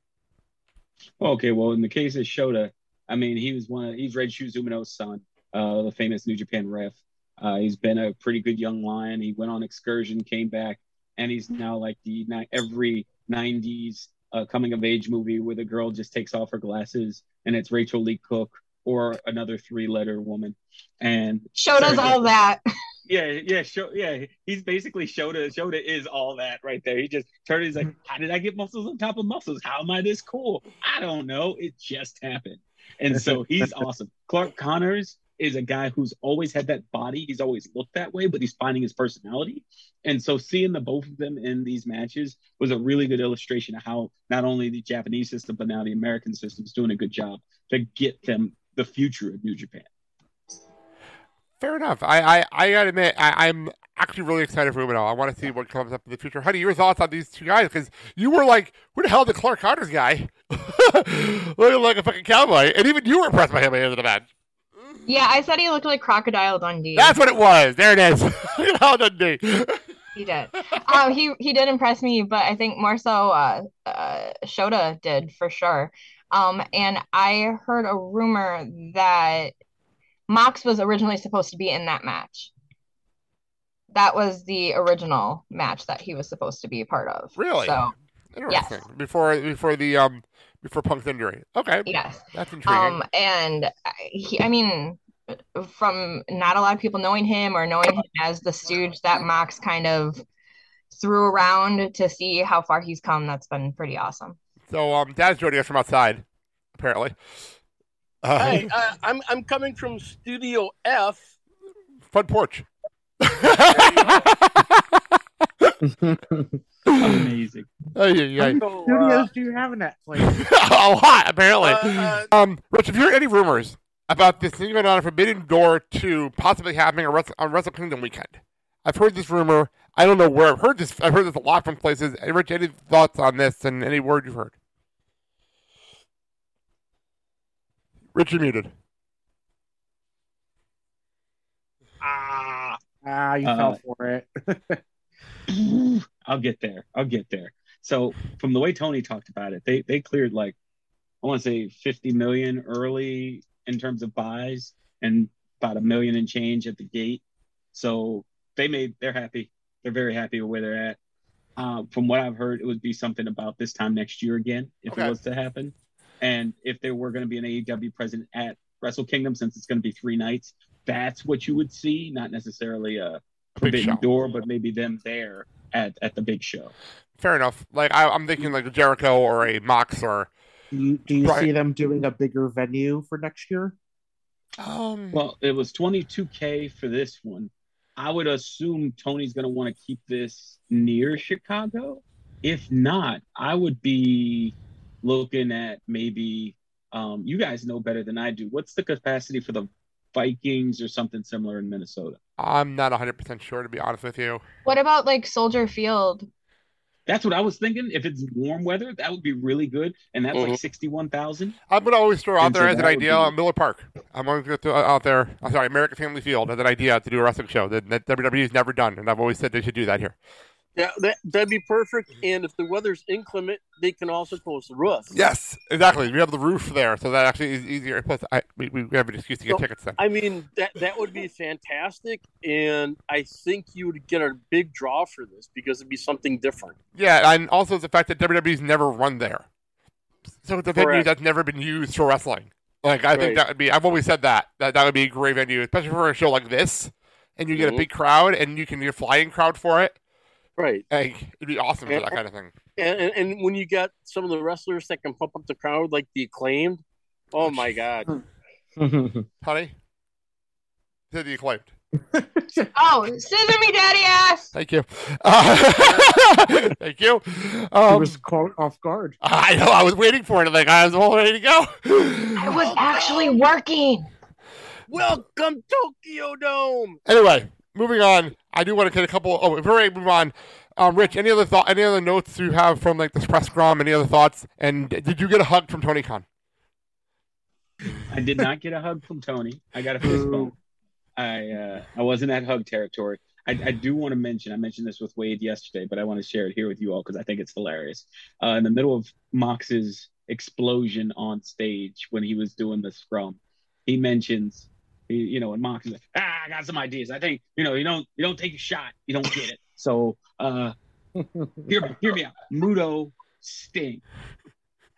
Speaker 6: Okay, well, in the case of Shota, I mean, he was one of he's Red Shoes Umino's son, uh, the famous New Japan ref. Uh, he's been a pretty good young lion. He went on excursion, came back, and he's now like the every '90s uh, coming of age movie where the girl just takes off her glasses and it's Rachael Leigh Cook or another three letter woman. And
Speaker 8: Shota's all that.
Speaker 6: yeah, yeah, show, yeah. He's basically Shota. Shota is all that right there. He just turned. He's like, how did I get muscles on top of muscles? How am I this cool? I don't know. It just happened. And so he's awesome. Clark Connors is a guy who's always had that body. He's always looked that way, but he's finding his personality. And so seeing the both of them in these matches was a really good illustration of how not only the Japanese system, but now the American system is doing a good job to get them the future of New Japan.
Speaker 3: Fair enough. I I, I gotta admit, I, I'm actually really excited for Umino. I want to see what comes up in the future. Honey, your thoughts on these two guys? Because you were like, who the hell is the Clark Connors guy? Looking like a fucking cowboy. And even you were impressed by him at the end of the match.
Speaker 8: Yeah, I said he looked like Crocodile Dundee.
Speaker 3: That's what it was. There it is. Look at how Dundee.
Speaker 8: He did. um, he he did impress me, but I think more so uh, uh, Shota did for sure. Um, and I heard a rumor that Mox was originally supposed to be in that match. That was the original match that he was supposed to be a part of.
Speaker 3: Really?
Speaker 8: So
Speaker 3: Interesting. Yes. Before before the um before Punk's injury. Okay.
Speaker 8: Yes.
Speaker 3: That's intriguing.
Speaker 8: Um, and he, I mean, from not a lot of people knowing him or knowing him as the stooge that Mox kind of threw around to see how far he's come, that's been pretty awesome.
Speaker 3: So um, Dad's joining us from outside, apparently. Uh,
Speaker 13: Hi, uh, I'm I'm coming from Studio F.
Speaker 3: front porch.
Speaker 6: Amazing.
Speaker 3: Oh, yeah, yeah.
Speaker 13: So, uh,
Speaker 4: Studios do you have in that place?
Speaker 3: a lot, apparently.
Speaker 13: Uh,
Speaker 3: um, Rich, have you heard any rumors about this thing going on at Forbidden Door 2 possibly happening on Wrestle, on Wrestle Kingdom weekend? I've heard this rumor. I don't know where I've heard this. I've heard this a lot from places. Hey, Rich, any thoughts on this and any word you've heard? Rich, you're muted.
Speaker 6: Ah,
Speaker 4: Ah, you
Speaker 6: Uh,
Speaker 4: fell for it.
Speaker 6: I'll get there. I'll get there. So from the way Tony talked about it, they they cleared like I want to say 50 million early in terms of buys and about a million and change at the gate. So they made they're happy. They're very happy with where they're at. Uh, from what I've heard, it would be something about this time next year again if
Speaker 3: Okay.
Speaker 6: it was to happen. And if there were going to be an AEW president at Wrestle Kingdom, since it's going to be three nights, that's what you would see, not necessarily a
Speaker 3: big
Speaker 6: Forbidden. Door, but maybe them there at, at the big show.
Speaker 3: Fair enough. Like I, I'm thinking like a Jericho or a Mox or
Speaker 4: Do you, do you
Speaker 3: Right.
Speaker 4: see them doing a bigger venue for next year?
Speaker 3: um.
Speaker 6: Well, it was 22K for this one. I would assume Tony's going to want to keep this near Chicago. If not, I would be looking at maybe, um, you guys know better than I do. What's the capacity for the Vikings or something similar in Minnesota?
Speaker 3: I'm not 100 percent sure to be honest with you.
Speaker 8: What about like Soldier Field?
Speaker 6: That's what I was thinking. If it's warm weather, that would be really good. And that's
Speaker 13: Mhm.
Speaker 6: like 61,000.
Speaker 3: I'm gonna always throw out
Speaker 6: And so
Speaker 3: there as an idea
Speaker 6: be-
Speaker 3: on Miller Park. I'm always gonna throw out there. I'm sorry, American Family Field as an idea to do a wrestling show that, that WWE's never done, and I've always said they should do that here.
Speaker 13: Yeah, that that'd be perfect. And if the weather's inclement, they can also close the roof.
Speaker 3: Yes, exactly. We have the roof there, so that actually is easier. Plus, I, we, we have an excuse to get
Speaker 13: So,
Speaker 3: tickets then.
Speaker 13: I mean, that that would be fantastic, and I think you would get a big draw for this because it'd be something different.
Speaker 3: Yeah, and also the fact that WWE's never run there, so it's a venue that's never been used for wrestling. Like I think that would be. I've always said that that that would be a great venue, especially for a show like this, and you get
Speaker 13: Mhm.
Speaker 3: a big crowd, and you can get a flying crowd for it.
Speaker 13: Right.
Speaker 3: Like, it'd be awesome for that kind of thing.
Speaker 13: And, and and when you got some of the wrestlers that can pump up the crowd, like the acclaimed, oh my god!
Speaker 3: Honey, to the acclaimed.
Speaker 8: Oh, scissor me, daddy ass!
Speaker 3: Thank you. Uh, thank you.
Speaker 4: I
Speaker 3: Um,
Speaker 4: was caught off guard.
Speaker 3: I know. I was waiting for it. Like I was all ready to go.
Speaker 8: I was actually working.
Speaker 13: Welcome Tokyo Dome.
Speaker 3: Anyway, moving on. I do want to get a couple. Oh, before we move on, um, Rich, any other thought? Any other notes you have from like this press scrum? Any other thoughts? And did you get a hug from Tony Khan?
Speaker 6: I did not get a hug from Tony. I got a fist bump. I uh, I wasn't at hug territory. I, I do want to mention. I mentioned this with Wade yesterday, but I want to share it here with you all because I think it's hilarious. Uh, in the middle of Mox's explosion on stage when he was doing the scrum, he mentions, he, you know, and Mox is like, "Ah, I got some ideas. I think you know, you don't you don't take a shot, you don't get it. So uh, hear hear me out. Muto Sting.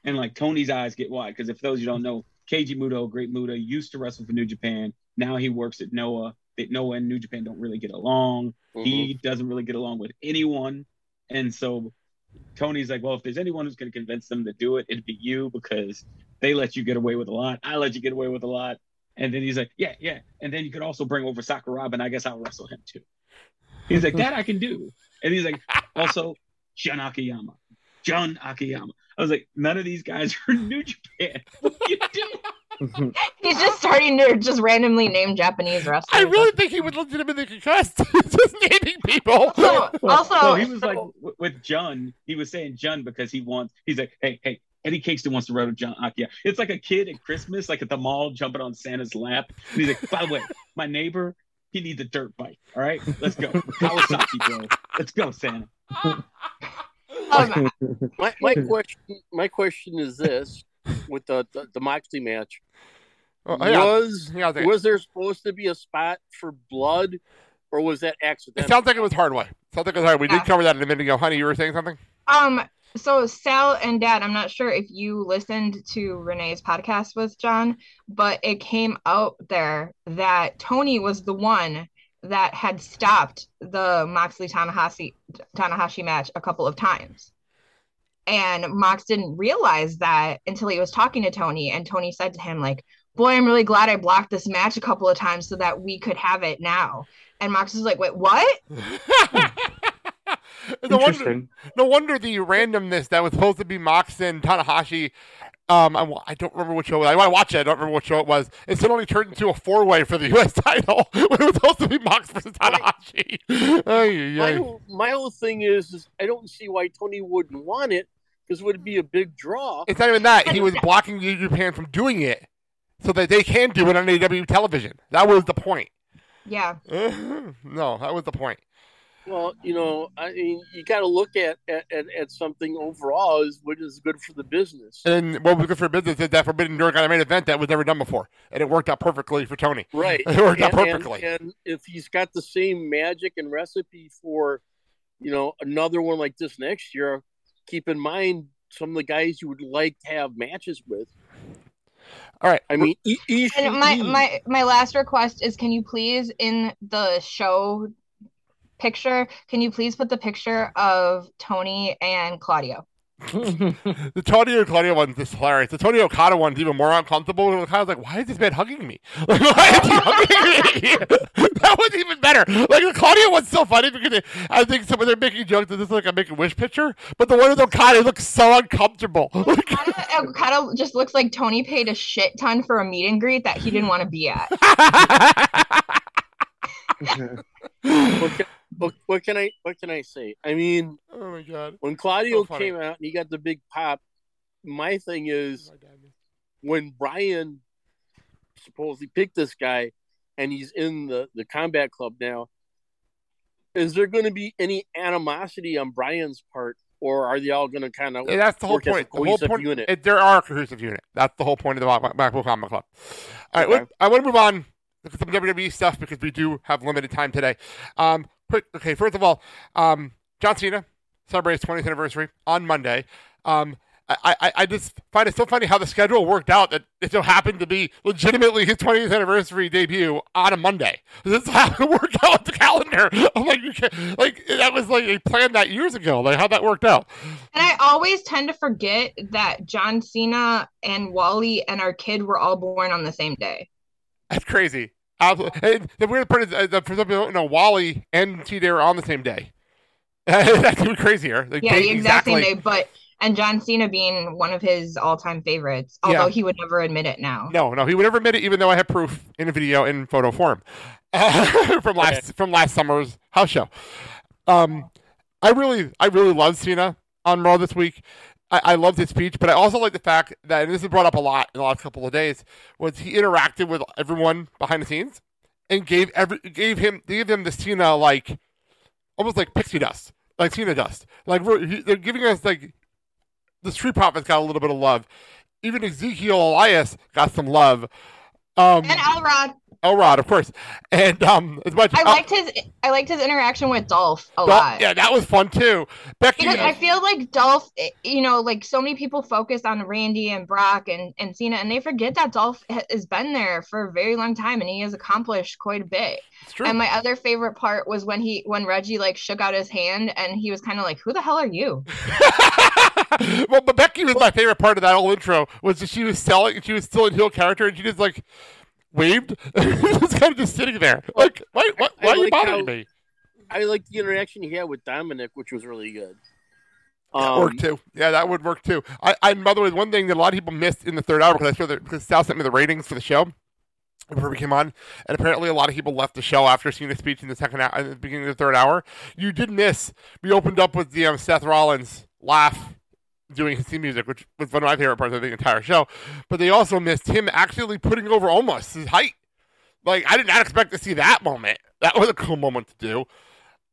Speaker 6: And like Tony's eyes get wide because if those you don't know, Keiji Muto, great Muto, used to wrestle for New Japan. Now he works at Noah. That Noah and New Japan don't really get along. He doesn't really get along with anyone. And so Tony's like, well, if there's anyone who's going to convince them to do it, it'd be you because they let you get away with a lot. I let you get away with a lot. And then he's like, yeah, yeah. And then you could also bring over Sakuraba, and I guess I'll wrestle him too. He's like, that I can do. And he's like, also Jun Akiyama. Jun Akiyama. I was like, none of these guys are New Japan. What are you doing?
Speaker 8: He's just starting to just randomly name Japanese wrestlers.
Speaker 3: I really think he was legitimately concussed. Just naming people.
Speaker 8: Also, also
Speaker 6: Well, he was like with John. He was saying John because he wants. He's like, hey, hey. Eddie Kingston wants to wrestle Jun Akiyama. It's like a kid at Christmas, like at the mall, jumping on Santa's lap. And he's like, by the way, my neighbor, he needs a dirt bike. All right, let's go. Kawasaki, bro. Let's go, Santa.
Speaker 8: um,
Speaker 13: My my question my question is this: with the the, the Moxley match,
Speaker 3: Oh, hang on.
Speaker 13: was
Speaker 3: Hang on a second.
Speaker 13: was there supposed to be a spot for blood, or was that
Speaker 3: It
Speaker 13: accidental?
Speaker 3: sounds like it was hard way. Sounds like it was hard. We
Speaker 8: Yeah.
Speaker 3: did cover that in a minute ago. Honey, you were saying something?
Speaker 8: um, so Sal and Dad, I'm not sure if you listened to Renee's podcast with John, but it came out there that Tony was the one that had stopped the Moxley Tanahashi Tanahashi match a couple of times. And Mox didn't realize that until he was talking to Tony, and Tony said to him, like, boy, I'm really glad I blocked this match a couple of times so that we could have it now. And Mox is like, wait, what?
Speaker 3: No wonder, no wonder the randomness that was supposed to be Mox and Tanahashi. Um, I, I don't remember which show. it was. I want to watch it. I don't remember what show it was. It suddenly turned into a four-way for the U.S. title when it was supposed to be Mox versus Tanahashi. Ay, ay,
Speaker 13: My whole, my whole thing is, is I don't see why Tony wouldn't want it because it would be a big draw.
Speaker 3: It's not even that. He was blocking New Japan from doing it so that they can do it on AEW television. That was the point.
Speaker 8: Yeah.
Speaker 3: no, that was the point.
Speaker 13: Well, you know, I mean, you got to look at, at, at, at something overall is what is good for the business.
Speaker 3: And what was good for business is that Forbidden Door got a main event that was never done before, and it worked out perfectly for Tony.
Speaker 13: Right.
Speaker 3: It worked out
Speaker 13: And- and-
Speaker 3: perfectly.
Speaker 13: And, if he's got the same magic and recipe for, you know, another one like this next year, keep in mind some of the guys you would like to have matches with.
Speaker 3: All right.
Speaker 13: I mean, E-
Speaker 8: And my my my last request is can you please in the show picture can you please put the picture of Tony and Claudio?
Speaker 3: the Tony and Claudio one's just hilarious. The Tony Okada one's even more uncomfortable. Okada's like, why is this man hugging me? Like, why is he hugging me? that was even better. Like, the Claudio one's so funny because they, I think some of they're making jokes that this is like a Make-A-Wish picture, but the one with Okada looks so uncomfortable.
Speaker 8: Okada just looks like Tony paid a shit ton for a meet and greet that he didn't want to be at.
Speaker 13: What, can, what, can I what can I say? I mean,
Speaker 3: oh my god,
Speaker 13: when Claudio
Speaker 3: So
Speaker 13: came out and he got the big pop, my thing is when Bryan supposedly picked this guy and he's in the the combat club now. Is there going to be any animosity on Bryan's part, or are they all going to kind of
Speaker 3: And that's the whole
Speaker 13: work as a
Speaker 3: point. The whole point.
Speaker 13: unit?
Speaker 3: It, there are a cohesive unit. That's the whole point of the Mac- Blackpool Combat Club. All right,
Speaker 13: Okay.
Speaker 3: I want to move on to some WWE stuff because we do have limited time today. Um. Okay, first of all, um, John Cena celebrates 20th anniversary on Monday. Um, I, I, I just find it so funny how the schedule worked out that it so happened to be legitimately his 20th anniversary debut on a Monday. This is how it worked out with the calendar. I'm like, you can't, like that was like they planned that years ago. Like how that worked out.
Speaker 8: And I always tend to forget that John Cena and Wally and our kid were all born on the same day.
Speaker 3: That's crazy. Absolutely. And the weird part is, uh, for some people, you know, Wally and T Day are on the same day. That's even crazier. Like,
Speaker 8: yeah, the exact same
Speaker 3: exactly-
Speaker 8: day. But and John Cena being one of his all-time favorites, although
Speaker 3: Yeah.
Speaker 8: he would never admit it now.
Speaker 3: No, no, he would never admit it, even though I have proof in a video in photo form from last from last summer's house show. Um, I really, I really love Cena on Raw this week. I, I loved his speech, but I also like the fact that, and this is brought up a lot in the last couple of days, was he interacted with everyone behind the scenes and gave every gave him gave them the Cena like almost like pixie dust, like Cena dust. Like he, they're giving us like the Street Profits got a little bit of love. Even Ezekiel Elias got some love. Um,
Speaker 8: And Elrod,
Speaker 3: Elrod, of course, and um, as much
Speaker 8: I liked his I liked his interaction with Dolph a
Speaker 3: Dol-
Speaker 8: lot.
Speaker 3: Yeah, that was fun too. Becky,
Speaker 8: Because I feel like Dolph, eh, you know, like so many people focus on Randy and Brock and, and Cena, and they forget that Dolph has been there for a very long time and he has accomplished quite a bit.
Speaker 3: true.
Speaker 8: And my other favorite part was when he when Reggie like shook out his hand and he was kind of like, "Who the hell are you?"
Speaker 3: well, but Becky was my favorite part of that whole intro was that she was selling, she was still in heel character, and she just like waved, just kind of just sitting there, like, why, why, why are you
Speaker 13: like
Speaker 3: bothering
Speaker 13: how-
Speaker 3: me?
Speaker 13: I like the interaction he had with Dominic, which was really good.
Speaker 3: That
Speaker 13: Um,
Speaker 3: worked too. Yeah, that would work too. I, I by the way, one thing that a lot of people missed in the third hour because I saw that because Sal sent me the ratings for the show before we came on, and apparently a lot of people left the show after seeing the speech in the second hour, in the beginning of the third hour. You did miss. We opened up with the um, Seth Rollins laugh doing his theme music, which was one of my favorite parts of the entire show. But they also missed him actually putting over almost his height. Like I did not expect to see that moment. That was a cool moment to do.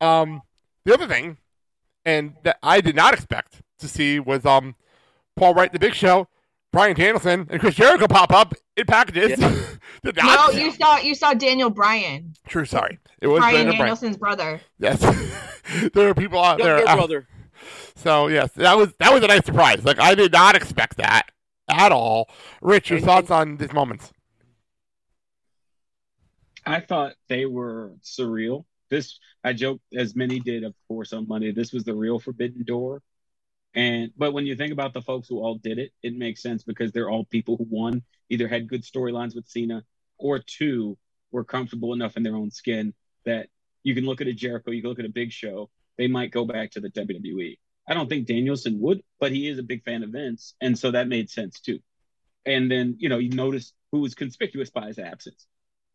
Speaker 3: Um, the other thing, and that I did not expect to see was um, Paul Wright, the Big Show, Bryan Danielson, and Chris Jericho pop up in packages. Did
Speaker 8: No,
Speaker 3: not-
Speaker 8: you saw you saw Daniel Bryan,
Speaker 3: True, sorry. It was
Speaker 8: Brian
Speaker 3: Brandon Bryan.
Speaker 8: Danielson's brother.
Speaker 3: Yes, there are people out there.
Speaker 13: Younger
Speaker 3: out-
Speaker 13: brother.
Speaker 3: So yes, that was that was a nice surprise. Like I did not expect that at all. Rich, your thoughts on these moments?
Speaker 6: I thought they were surreal. This I joked as many did, of course, on Monday. This was the real Forbidden Door. And but when you think about the folks who all did it, it makes sense because they're all people who one either had good storylines with Cena or two were comfortable enough in their own skin that you can look at a Jericho, you can look at a Big Show, they might go back to the WWE. I don't think Danielson would, but he is a big fan of Vince, and so that made sense too. And then you know you notice who was conspicuous by his absence,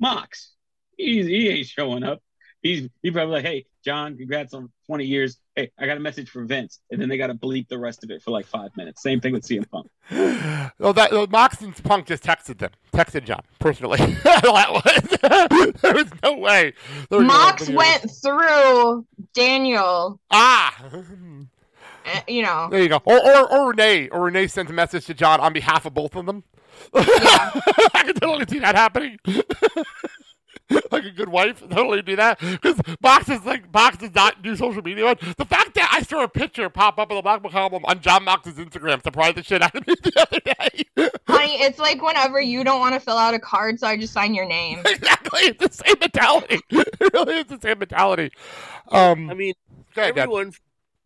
Speaker 6: Mox. He's, he ain't showing up. He's he probably like, hey, John, congrats on 20 years. Hey, I got a message for Vince, and then they got to bleep the rest of it for like five minutes. Same thing with CM Punk.
Speaker 3: Well, that well, Mox and Punk just texted them, texted John personally. there was no way. There was no
Speaker 8: Mox
Speaker 3: video.
Speaker 8: went through Daniel.
Speaker 3: Ah,
Speaker 8: uh, you know.
Speaker 3: there you go. Or, or or Renee, or Renee sent a message to John on behalf of both of them. I can totally see that happening. like a good wife, totally do that. Because Mox is like Mox does not do social media. The fact that I saw a picture pop up in the Black Book album on Jon Mox's Instagram surprised the shit out of me the other day.
Speaker 8: Honey, it's like whenever you don't want to fill out a card, so I just sign your name.
Speaker 3: exactly, it's the same mentality. It really is the same mentality. Um,
Speaker 13: I mean,
Speaker 3: ahead, Dad.
Speaker 13: everyone,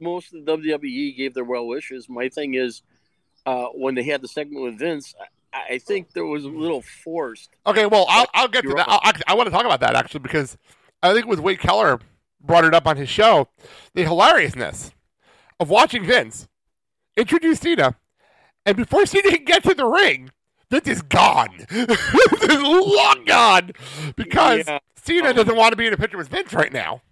Speaker 13: most of the WWE gave their well wishes. My thing is, uh, when they had the segment with Vince, I, think there was a little forced.
Speaker 3: Okay, well, I'll, I'll get to that. I, I, want to talk about that actually because I think it was Wade Keller brought it up on his show. The hilariousness of watching Vince introduce Cena, and before Cena can get to the ring, Vince is gone. Vince is long gone because
Speaker 13: Yeah.
Speaker 3: Cena doesn't want to be in a picture with Vince right now.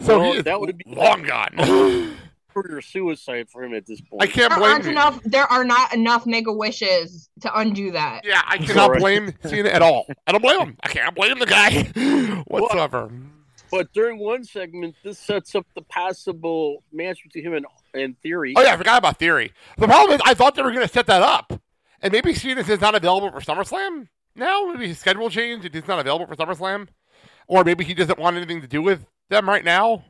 Speaker 3: So
Speaker 13: Well, that would be
Speaker 3: long gone.
Speaker 13: career suicide for him at this point.
Speaker 3: I can't
Speaker 8: There
Speaker 3: blame
Speaker 8: aren't
Speaker 3: you.
Speaker 8: enough. There are not enough Make-A-Wishes to undo that.
Speaker 3: Yeah, I cannot
Speaker 13: Sorry.
Speaker 3: blame Cena at all. I don't blame him. I can't blame the guy whatsoever.
Speaker 13: But during one segment, this sets up the possible match between him and, and Theory.
Speaker 3: Oh yeah, I forgot about Theory. The problem is, I thought they were going to set that up, and maybe Cena is not available for SummerSlam now. Maybe his schedule changed; and he's not available for SummerSlam, or maybe he doesn't want anything to do with them right now.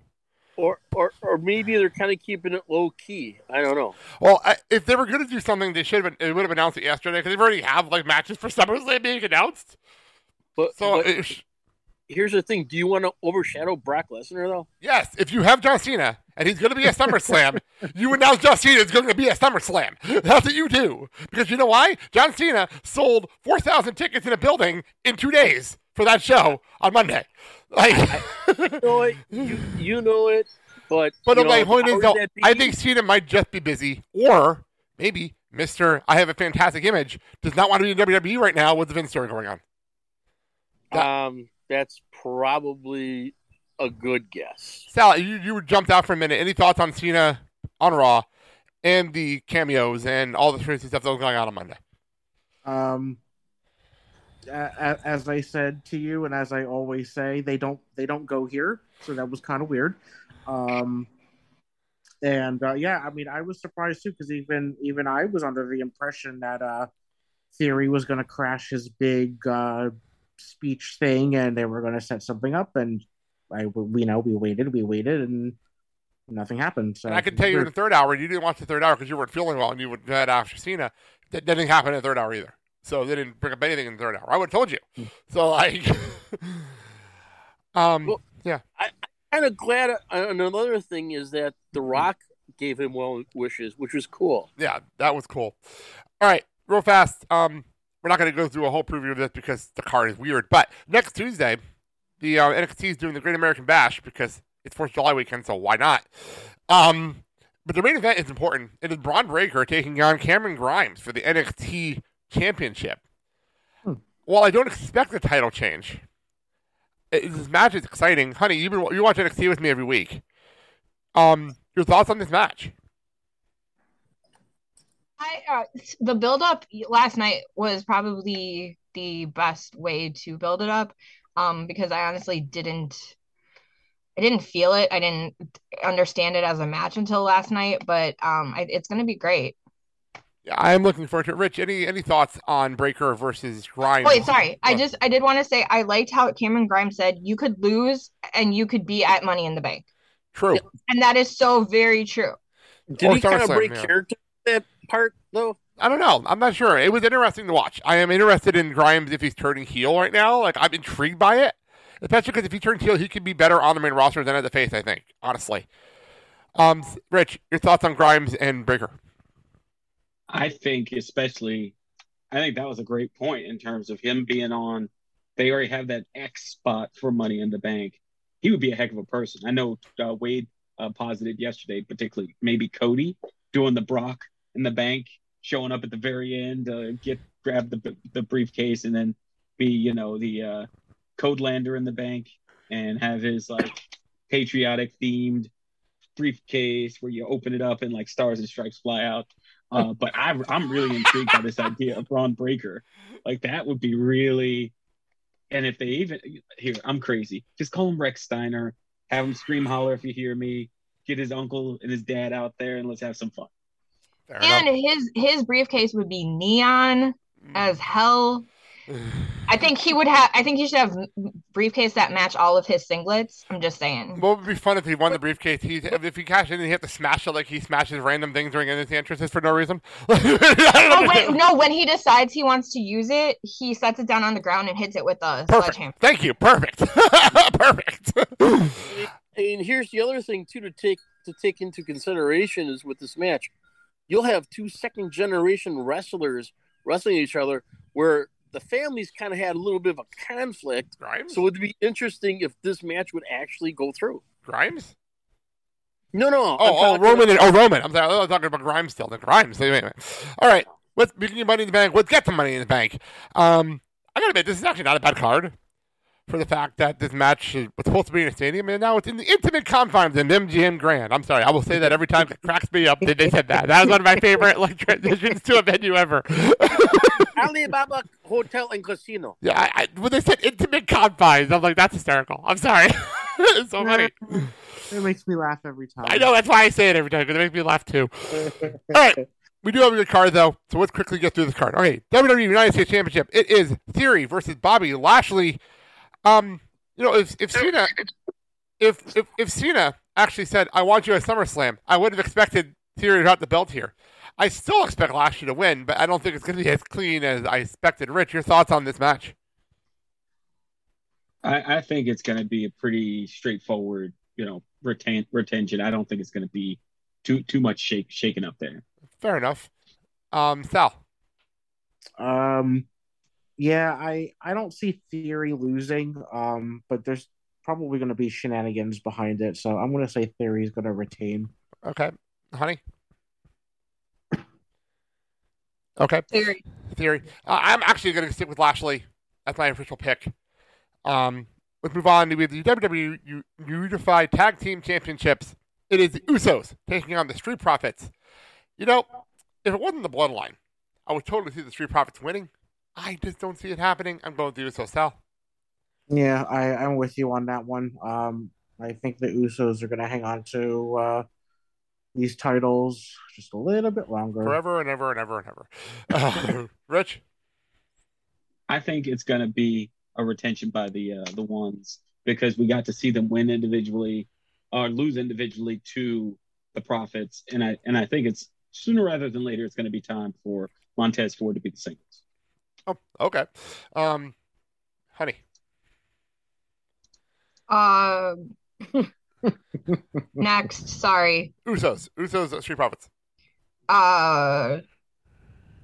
Speaker 13: Or, or, or maybe they're kind of keeping it low key. I don't know.
Speaker 3: Well, I, if they were going to do something, they should have. Been, they would have announced it yesterday because they've already have like matches for SummerSlam being announced.
Speaker 13: But,
Speaker 3: So
Speaker 13: but
Speaker 3: it,
Speaker 13: here's the thing: Do you want to overshadow Brock Lesnar though?
Speaker 3: yes, if you have John Cena and he's going to be at SummerSlam, you announce John Cena is going to be at SummerSlam. That's what you do because you know why? John Cena sold four thousand tickets in a building in two days for that show on Monday. Like,
Speaker 13: You know it. You, you know it. But
Speaker 3: but
Speaker 13: you know,
Speaker 3: my point
Speaker 13: how
Speaker 3: is,
Speaker 13: would
Speaker 3: though. I think Cena might just be busy, or maybe Mister I have a fantastic image does not want to be in WWE right now with the Vince story going on.
Speaker 13: um, that's probably a good guess.
Speaker 3: Sal, you you jumped out for a minute. Any thoughts on Cena on Raw and the cameos and all the crazy stuff that was going on on Monday?
Speaker 4: Um, a- as I said to you, and as I always say, they don't they don't go here, so that was kind of weird. Um, and uh, yeah, I mean, I was surprised too because even even I was under the impression that uh, Theory was going to crash his big uh, speech thing, and they were going to set something up, and I we know we waited, we waited, and nothing happened. So
Speaker 3: And I can tell you in the third hour, you didn't watch the third hour because you weren't feeling well and you would head after Cena. That didn't happen in the third hour either. So they didn't bring up anything in the third hour. I would have told you. So like, um,
Speaker 13: Well,
Speaker 3: yeah.
Speaker 13: I, am kind of glad. uh, And another thing is that The Rock gave him well wishes, which was cool.
Speaker 3: yeah, that was cool. All right, real fast. Um, we're not going to go through a whole preview of this because the card is weird. But next Tuesday, the uh, NXT is doing the Great American Bash because it's Fourth of July weekend, so why not? Um, but the main event is important. It is Bron Breakker taking on Cameron Grimes for the NXT Championship. While I don't expect a title change, it, this match is exciting. Honey, you've been you watch NXT with me every week. Um, your thoughts on this match?
Speaker 8: I uh, the build up last night was probably the best way to build it up, um, because I honestly didn't, I didn't feel it. I didn't understand it as a match until last night, but um, I, it's gonna be great.
Speaker 3: Yeah, I am looking forward to it. Rich, any any thoughts on Breakker versus Grimes?
Speaker 8: Wait, sorry. I just I did want to say I liked how Cameron Grimes said you could lose and you could be at Money in the Bank.
Speaker 3: True.
Speaker 8: And that is so very true.
Speaker 13: Did
Speaker 3: Or
Speaker 13: he kind of
Speaker 3: SummerSlam,
Speaker 13: break
Speaker 3: yeah.
Speaker 13: character that part though?
Speaker 3: I don't know. I'm not sure. It was interesting to watch. I am interested in Grimes if he's turning heel right now. Like I'm intrigued by it, especially because if he turns heel, he could be better on the main roster than at the face. I think, honestly. Um, Rich, your thoughts on Grimes and Breakker?
Speaker 6: I think especially, I think that was a great point in terms of him being on. They already have that X spot for Money in the Bank. He would be a heck of a person. I know uh, Wade uh, posited yesterday, particularly maybe Cody doing the Brock in the bank, showing up at the very end, uh, get grab the the briefcase, and then be you know the uh, Codelander in the bank and have his like patriotic themed briefcase where you open it up and like stars and stripes fly out. Uh, but I, I'm really intrigued by this idea of Bron Breakker. Like that would be really. And if they even here, I'm crazy. Just call him Rex Steiner. Have him scream, holler if you hear me. Get his uncle and his dad out there, and let's have some fun.
Speaker 8: And his his briefcase would be neon as hell. I think he would have. I think he should have briefcase that match all of his singlets. I'm just saying.
Speaker 3: What would be fun if he won the briefcase? He if he cashed in, he have to smash it like he smashes random things during his entrances for no reason.
Speaker 8: Oh wait, no. When he decides he wants to use it, he sets it down on the ground and hits it with a
Speaker 3: Perfect.
Speaker 8: sledgehammer.
Speaker 3: Thank you. Perfect. Perfect.
Speaker 13: And here's the other thing too to take to take into consideration is with this match, you'll have two second generation wrestlers wrestling each other where the families kind of had a little bit of a conflict.
Speaker 3: Grimes?
Speaker 13: So it would be interesting if this match would actually go through.
Speaker 3: Grimes?
Speaker 13: No, no.
Speaker 3: Oh, oh, Roman. And, oh, Roman. I'm, sorry, I was talking about Grimes still. The Grimes. Wait, wait, wait. All right. Let's begin your money in the bank. Let's get the money in the bank. Um, I gotta admit, this is actually not a bad card for the fact that this match was supposed to be in a stadium and now it's in the intimate confines of MGM Grand. I'm sorry. I will say that every time it cracks me up that they said that. That was one of my favorite like transitions to a venue ever.
Speaker 13: Alibaba Hotel and Casino.
Speaker 3: Yeah, I, I, when they said intimate confines, I'm like, that's hysterical. I'm sorry. it's so funny.
Speaker 4: It makes me laugh every time.
Speaker 3: I know that's why I say it every time because it makes me laugh too. All right, we do have a good card though, so let's quickly get through this card. Okay, WWE United States Championship. It is Theory versus Bobby Lashley. Um, you know, if if Cena, if if if Cena actually said, "I want you at SummerSlam," I would have expected Theory to have the belt here. I still expect Lashley to win, but I don't think it's going to be as clean as I expected. Rich, your thoughts on this match?
Speaker 6: I, I think it's going to be a pretty straightforward, you know, retain retention. I don't think it's going to be too too much shake shaking up there.
Speaker 3: Fair enough. Um, Sal.
Speaker 4: Um, yeah, I I don't see Theory losing. Um, but there's probably going to be shenanigans behind it, so I'm going to say Theory's going to retain.
Speaker 3: Okay, honey. Okay.
Speaker 8: Theory.
Speaker 3: Theory. Uh, I'm actually going to stick with Lashley. That's my official pick. Um, let's move on to the WWE U- Unified Tag Team Championships. It is the Usos taking on the Street Profits. You know, if it wasn't the Bloodline, I would totally see the Street Profits winning. I just don't see it happening. I'm going with the Usos. Sal.
Speaker 4: Yeah, I I'm with you on that one. Um, I think the Usos are going to hang on to uh these titles just a little bit longer.
Speaker 3: Forever and ever and ever and ever. Uh, Rich.
Speaker 6: I think it's going to be a retention by the uh, the ones because we got to see them win individually or lose individually to the Profits, and I and I think it's sooner rather than later it's going to be time for Montez Ford to be the singles.
Speaker 3: Oh, okay. Um, honey.
Speaker 8: Uh, next, sorry.
Speaker 3: Usos. Usos. uh, Street Profits.
Speaker 8: Uh,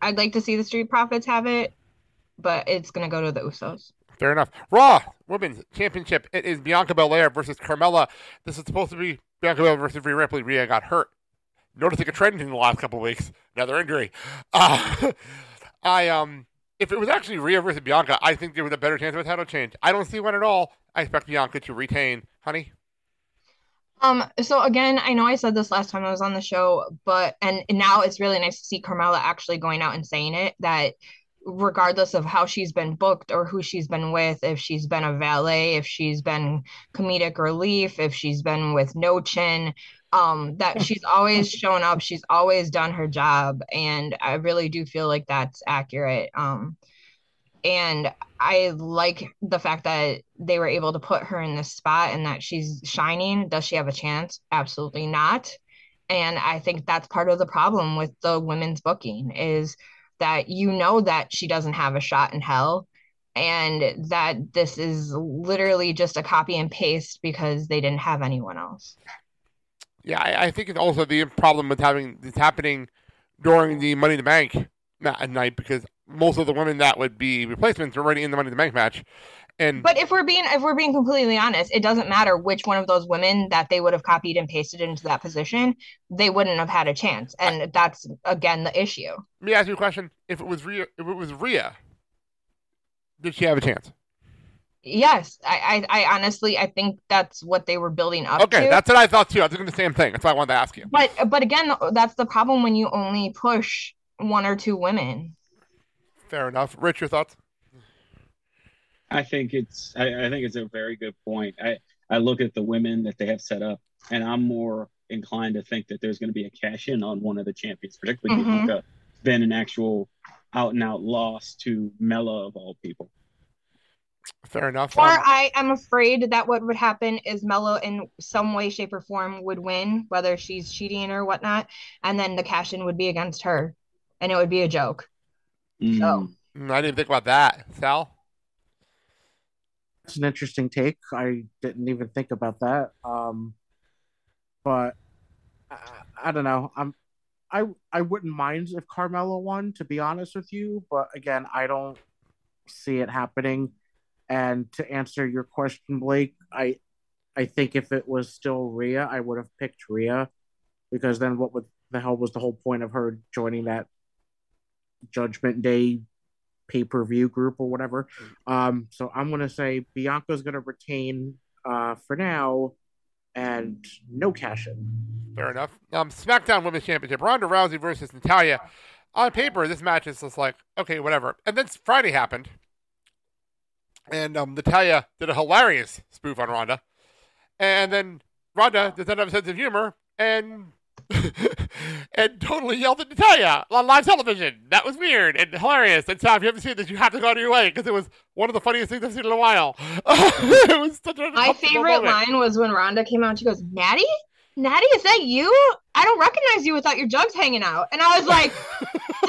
Speaker 8: I'd like to see the Street Profits have it, but it's gonna go to the Usos.
Speaker 3: Fair enough. Raw Women's Championship. It is Bianca Belair versus Carmella. This is supposed to be Bianca Belair versus Rhea Ripley. Rhea got hurt. Noticing a trend in the last couple of weeks. Another injury. Uh, I um, if it was actually Rhea versus Bianca, I think there was a better chance of a title change. I don't see one at all. I expect Bianca to retain. Honey.
Speaker 8: Um, so again, I know I said this last time I was on the show, but and now it's really nice to see Carmella actually going out and saying it that regardless of how she's been booked or who she's been with, if she's been a valet, if she's been comedic relief, if she's been with no chin, um, that she's always shown up, she's always done her job, and I really do feel like that's accurate. Um, And I like the fact that they were able to put her in this spot and that she's shining. Does she have a chance? Absolutely not. And I think that's part of the problem with the women's booking is that you know that she doesn't have a shot in hell and that this is literally just a copy and paste because they didn't have anyone else.
Speaker 3: Yeah, I, I think it's also the problem with having this happening during the Money in the Bank night because most of the women that would be replacements are already in the Money in the Bank match, and
Speaker 8: But if we're being if we're being completely honest, it doesn't matter which one of those women that they would have copied and pasted into that position, they wouldn't have had a chance. And that's again the issue.
Speaker 3: let me ask you a question: If it was Rhea, if it was Rhea, did she have a chance?
Speaker 8: Yes, I, I, I honestly I think that's what they were building up
Speaker 3: Okay,
Speaker 8: to.
Speaker 3: that's what I thought too. I was doing the same thing. That's why I wanted to ask you.
Speaker 8: But but again, that's the problem when you only push one or two women.
Speaker 3: Fair enough. Rich, your thoughts?
Speaker 6: I think it's I, I think it's a very good point. I I look at the women that they have set up, and I'm more inclined to think that there's going to be a cash in on one of the champions, particularly
Speaker 8: Mhm.
Speaker 6: Bianca, than an actual out and out loss to Mella of all people.
Speaker 3: Fair enough.
Speaker 8: Or
Speaker 3: Um,
Speaker 8: I am afraid that what would happen is Mella in some way, shape, or form would win, whether she's cheating or whatnot, and then the cash in would be against her, and it would be a joke. So
Speaker 3: mm, I didn't think about that. Sal?
Speaker 4: That's an interesting take. I didn't even think about that. Um, but I, I don't know. I'm I I wouldn't mind if Carmella won, to be honest with you. But again, I don't see it happening. And to answer your question, Blake, I I think if it was still Rhea, I would have picked Rhea because then what would the hell was the whole point of her joining that Judgment Day pay per view group or whatever? Um, so I'm gonna say Bianca's gonna retain uh, for now, and no cash in.
Speaker 3: Fair enough. Um, SmackDown Women's Championship: Ronda Rousey versus Natalya. On paper, this match is just like okay, whatever. And then Friday happened, and um, Natalya did a hilarious spoof on Ronda, and then Ronda does not have a sense of humor and and totally yelled at Natalya on live television. That was weird and hilarious. And Sam, if you haven't seen this, you have to go out of your way because it was one of the funniest things I've seen in a while. it was such a
Speaker 8: my favorite
Speaker 3: moment.
Speaker 8: line was when Ronda came out and she goes, Natty? Natty, is that you? I don't recognize you without your jugs hanging out. And I was like,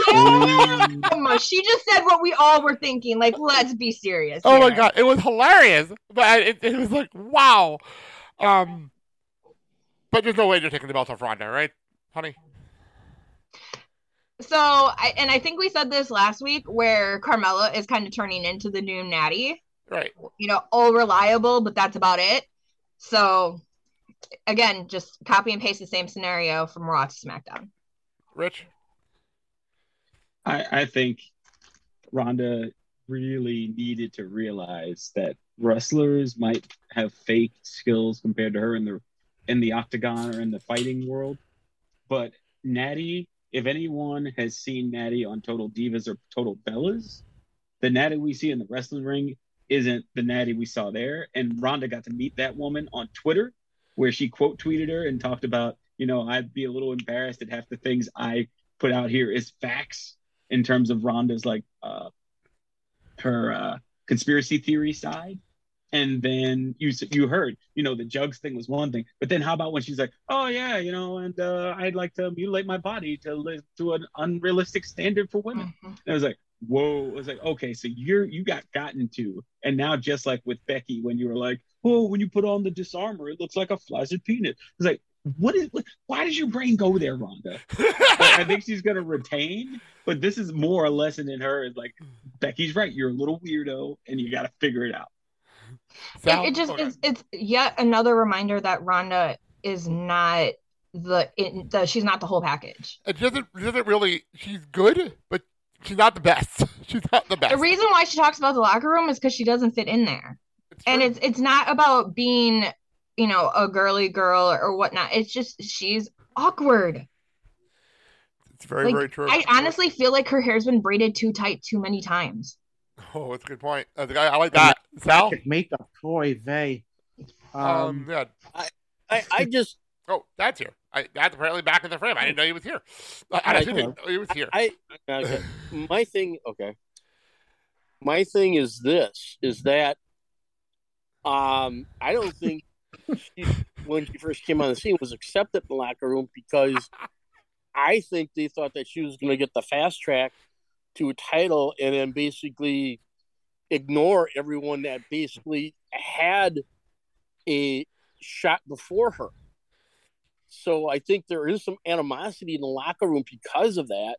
Speaker 8: damn! She just said what we all were thinking. Like, let's be serious.
Speaker 3: Oh my god, it was hilarious. But I- it, it was like, wow. Um, but there's no way you're taking the belt off Ronda, right, honey?
Speaker 8: So, I, and I think we said this last week where Carmella is kind of turning into the new Natty.
Speaker 3: Right.
Speaker 8: You know, all reliable, but that's about it. So, again, just copy and paste the same scenario from Raw to SmackDown.
Speaker 3: Rich?
Speaker 6: I, I think Ronda really needed to realize that wrestlers might have fake skills compared to her in the in the octagon or in the fighting world. But Natty, if anyone has seen Natty on Total Divas or Total Bellas, the Natty we see in the wrestling ring isn't the Natty we saw there. And Ronda got to meet that woman on Twitter, where she quote tweeted her and talked about, you know, I'd be a little embarrassed that half the things I put out here is facts in terms of Ronda's like uh, her uh, conspiracy theory side. And then you you heard, you know, the jugs thing was one thing, but then how about when she's like, oh yeah, you know, and uh, I'd like to mutilate my body to live to an unrealistic standard for women. And I was like, whoa, I was like, okay, so you're you got gotten to, and now just like with Becky when you were like, oh, when you put on the Dis-arm-her, it looks like a flaccid penis. It's like, what is? Why does your brain go there, Ronda? Like, I think she's gonna retain, but this is more a lesson in her. Is like Becky's right. You're a little weirdo, and you got to figure it out.
Speaker 8: it, it just it's, it's yet another reminder that Ronda is not the, it, the she's not the whole package.
Speaker 3: It doesn't, it doesn't really, she's good, but she's not the best. She's not the best.
Speaker 8: The reason why she talks about the locker room is because she doesn't fit in there, and it's it's not about being you know a girly girl or, or whatnot. It's just she's awkward.
Speaker 3: It's very,
Speaker 8: Like,
Speaker 3: very true.
Speaker 8: I honestly feel like her hair's been braided too tight too many times.
Speaker 3: Oh, that's a good point. Uh, I, I like that. Sal?
Speaker 4: Makeup, boy, they.
Speaker 3: Um,
Speaker 4: Um,
Speaker 3: yeah.
Speaker 13: I, I, I just.
Speaker 3: Oh, that's here. I, that's apparently back in the frame. I didn't know he was here. I, I
Speaker 13: I
Speaker 3: didn't know he was here.
Speaker 13: I okay. my thing. Okay. my thing is this: is that um, I don't think she, when she first came on the scene was accepted in the locker room because I think they thought that she was going to get the fast track to a title and then basically ignore everyone that basically had a shot before her. So I think there is some animosity in the locker room because of that.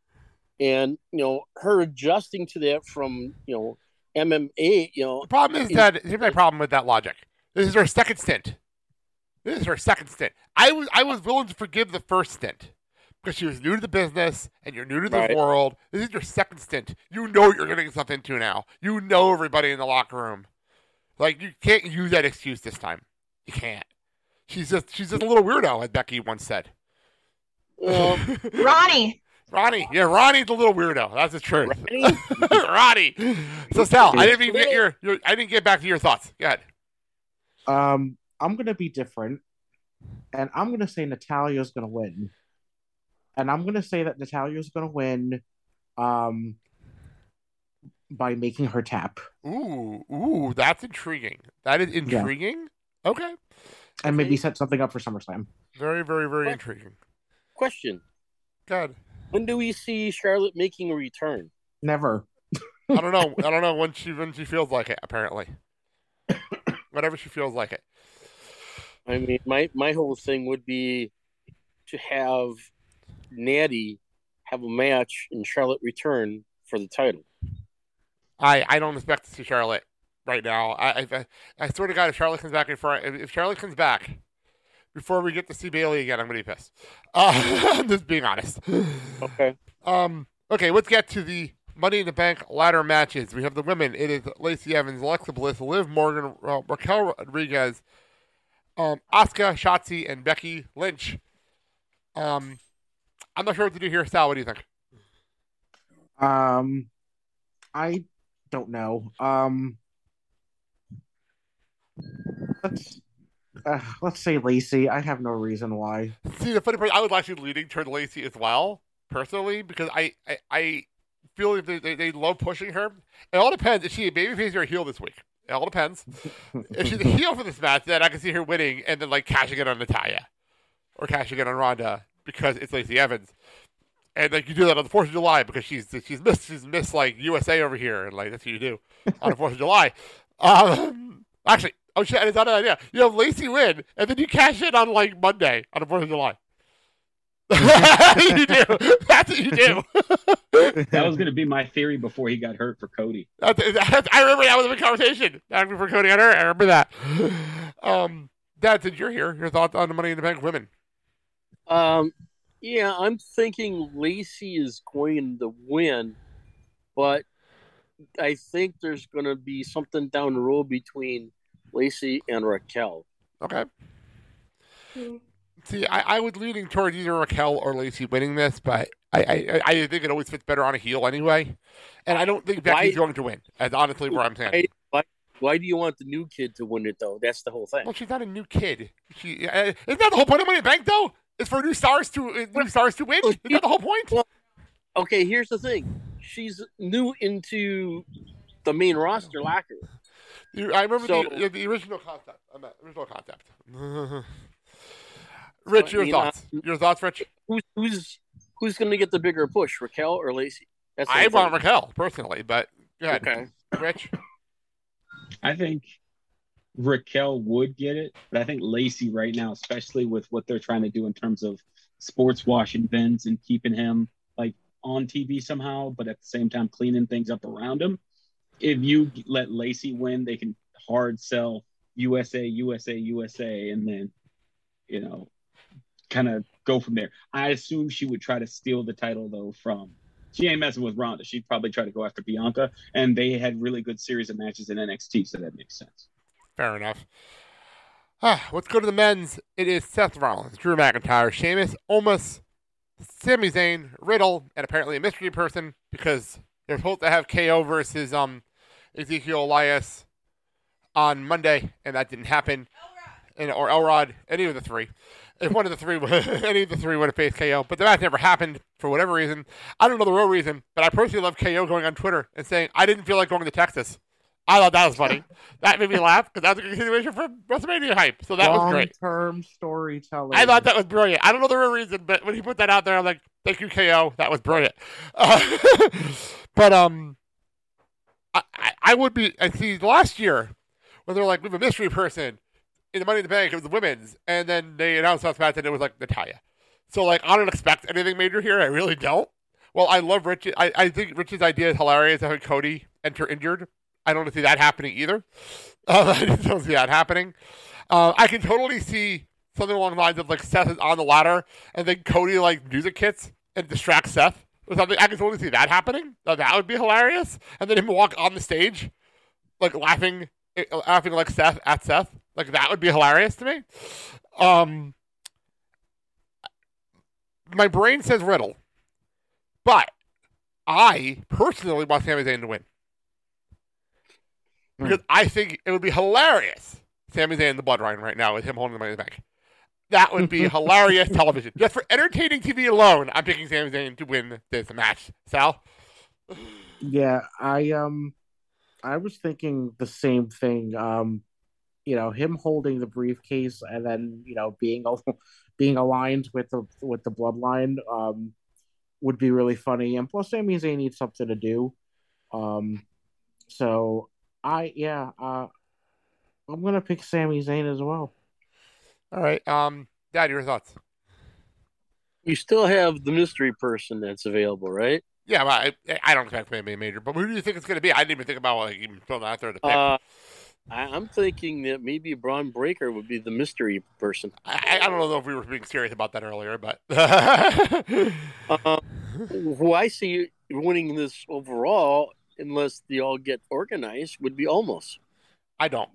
Speaker 13: And, you know, her adjusting to that from, you know, MMA, you know.
Speaker 3: The problem is that here's my problem with that logic. This is her second stint. This is her second stint. I was I was willing to forgive the first stint because she was new to the business and you're new to the
Speaker 13: Right.
Speaker 3: world. This is your second stint. You know what you're getting yourself into now. You know everybody in the locker room. Like you can't use that excuse this time. You can't. She's just she's just a little weirdo, as Becky once said.
Speaker 8: Ronnie.
Speaker 3: Ronnie, yeah, Ronnie's a little weirdo. That's the truth. Ronnie. So Sal, I didn't even get your, your I didn't get back to your thoughts. Go ahead.
Speaker 4: Um, I'm gonna be different, and I'm gonna say Natalya's gonna win, and I'm gonna say that Natalya's gonna win, um, by making her tap
Speaker 3: Ooh, ooh, that's intriguing. That is intriguing. Okay.
Speaker 4: and maybe set something up for SummerSlam.
Speaker 3: Very, very, very intriguing.
Speaker 13: Question.
Speaker 3: God.
Speaker 13: When do we see Charlotte making a return?
Speaker 4: Never.
Speaker 3: I don't know. I don't know when she when she feels like it. Apparently, whenever she feels like it.
Speaker 13: I mean, my my whole thing would be to have Natty have a match and Charlotte return for the title.
Speaker 3: I I don't expect to see Charlotte right now. I I, I swear to God, if Charlotte comes back before if if Charlotte comes back before we get to see Bayley again, I'm gonna be pissed. Uh, I'm just being honest.
Speaker 13: Okay.
Speaker 3: Um. Okay. Let's get to the Money in the Bank ladder matches. We have the women. It is Lacey Evans, Alexa Bliss, Liv Morgan, uh, Raquel Rodriguez, um, Asuka, Shotzi, and Becky Lynch. Um, I'm not sure what to do here. Sal, what do you think?
Speaker 4: Um, I don't know. Um, let's uh, let's say Lacey. I have no reason why.
Speaker 3: See, the funny part, I was actually leaning toward Lacey as well, personally, because I, I, I feel like they, they, they love pushing her. It all depends. Is she a babyface or a heel this week? It all depends. if she's a heel for this match, then I can see her winning and then like cashing it on Natalya or cashing it on Ronda because it's Lacey Evans. And like you do that on the Fourth of July because she's she's missed she's missed like USA over here and like that's what you do on the Fourth of July. Um, actually, oh shit, it's not an idea. You have Lacey win and then you cash in on like Monday on the Fourth of July. you do. That's what you do.
Speaker 6: That was going to be my theory before he got hurt for Cody.
Speaker 3: That's, that's, I remember that was a big conversation. Back before Cody got hurt. I remember that. Um, Dad, since you're here, your thoughts on the Money in the Bank women?
Speaker 13: Um, yeah, I'm thinking Lacey is going to win, but I think there's going to be something down the road between Lacey and Raquel.
Speaker 3: Okay. See, I, I was leaning toward either Raquel or Lacey winning this, but I, I, I think it always fits better on a heel anyway. And I don't think Becky's going to win. That's honestly where I'm saying.
Speaker 13: Why, why, why do you want the new kid to win it though? That's the whole thing.
Speaker 3: Well, she's not a new kid. She uh, isn't that the whole point of Money in the Bank though? It's for new stars to uh, new stars to win. Isn't that the whole point?
Speaker 13: Well, okay, here's the thing. She's new into the main roster locker.
Speaker 3: You- I remember
Speaker 13: So-
Speaker 3: the, the original concept. I meant original concept. Rich, your
Speaker 13: You uh, know,
Speaker 3: thoughts? Your thoughts, Rich?
Speaker 13: Who's who's who's going to get the bigger push, Raquel or Lacey? That's the
Speaker 3: I want
Speaker 13: thing.
Speaker 3: Raquel personally, but go ahead.
Speaker 13: Okay.
Speaker 3: Rich.
Speaker 6: I think Raquel would get it, but I think Lacey right now, especially with what they're trying to do in terms of sports washing Vince and keeping him like on TV somehow, but at the same time cleaning things up around him. If you let Lacey win, they can hard sell USA, USA, USA, and then you know, kind of go from there. I assume she would try to steal the title though from. She ain't messing with Ronda. She'd probably try to go after Bianca, and they had really good series of matches in NXT, so that makes sense.
Speaker 3: Fair enough. Ah, let's go to the men's. It is Seth Rollins, Drew McIntyre, Sheamus, Omos, Sami Zayn, Riddle, and apparently a mystery person because they're supposed to have KO versus um Ezekiel Elias on Monday, and that didn't happen. And or Elrod, any of the three. if one of the three, any of the three would have faced KO, but the match never happened for whatever reason. I don't know the real reason, but I personally love KO going on Twitter and saying I didn't feel like going to Texas. I thought that was funny. that made me laugh because that was a continuation from WrestleMania hype. So that was great.
Speaker 4: Long-term storytelling.
Speaker 3: I thought that was brilliant. I don't know the real reason, but when he put that out there, I'm like, thank you, KO. That was brilliant. Uh, but um, I, I, would be. I see last year when they're like, we have a mystery person in the Money in the Bank. It was the women's, and then they announced last match and it was like Natalya. So like, I don't expect anything major here. I really don't. Well, I love Rich. I, I think Rich's idea is hilarious. Having Cody enter injured. I don't see that happening either. Uh, I just don't see that happening. Uh, I can totally see something along the lines of like Seth is on the ladder and then Cody like music hits and distracts Seth or something. I can totally see that happening. That would be hilarious. And then him walk on the stage, like laughing, eh, laughing like Seth at Seth. Like that would be hilarious to me. Um, my brain says Riddle, but I personally want Sami Zayn to win because I think it would be hilarious. Sami Zayn in the bloodline right now with him holding the money in the bank. That would be hilarious television. Just for entertaining TV alone, I'm picking Sami Zayn to win this match. Sal?
Speaker 4: Yeah, I um, I was thinking the same thing. Um, you know, him holding the briefcase and then you know being being aligned with the with the bloodline um would be really funny. And plus, Sami Zayn needs something to do. Um, so I yeah, uh, I'm gonna pick Sami Zayn as well.
Speaker 3: All right, um, Dad, your thoughts?
Speaker 13: You still have the mystery person that's available, right?
Speaker 3: Yeah, well, I, I don't expect it to be major, but who do you think it's going to be? I didn't even think about like even throwing out there to pick.
Speaker 13: Uh, I'm thinking that maybe Bron Breakker would be the mystery person.
Speaker 3: I, I don't know if we were being serious about that earlier, but
Speaker 13: uh, who I see winning this overall, unless they all get organized, would be Omos.
Speaker 3: I don't.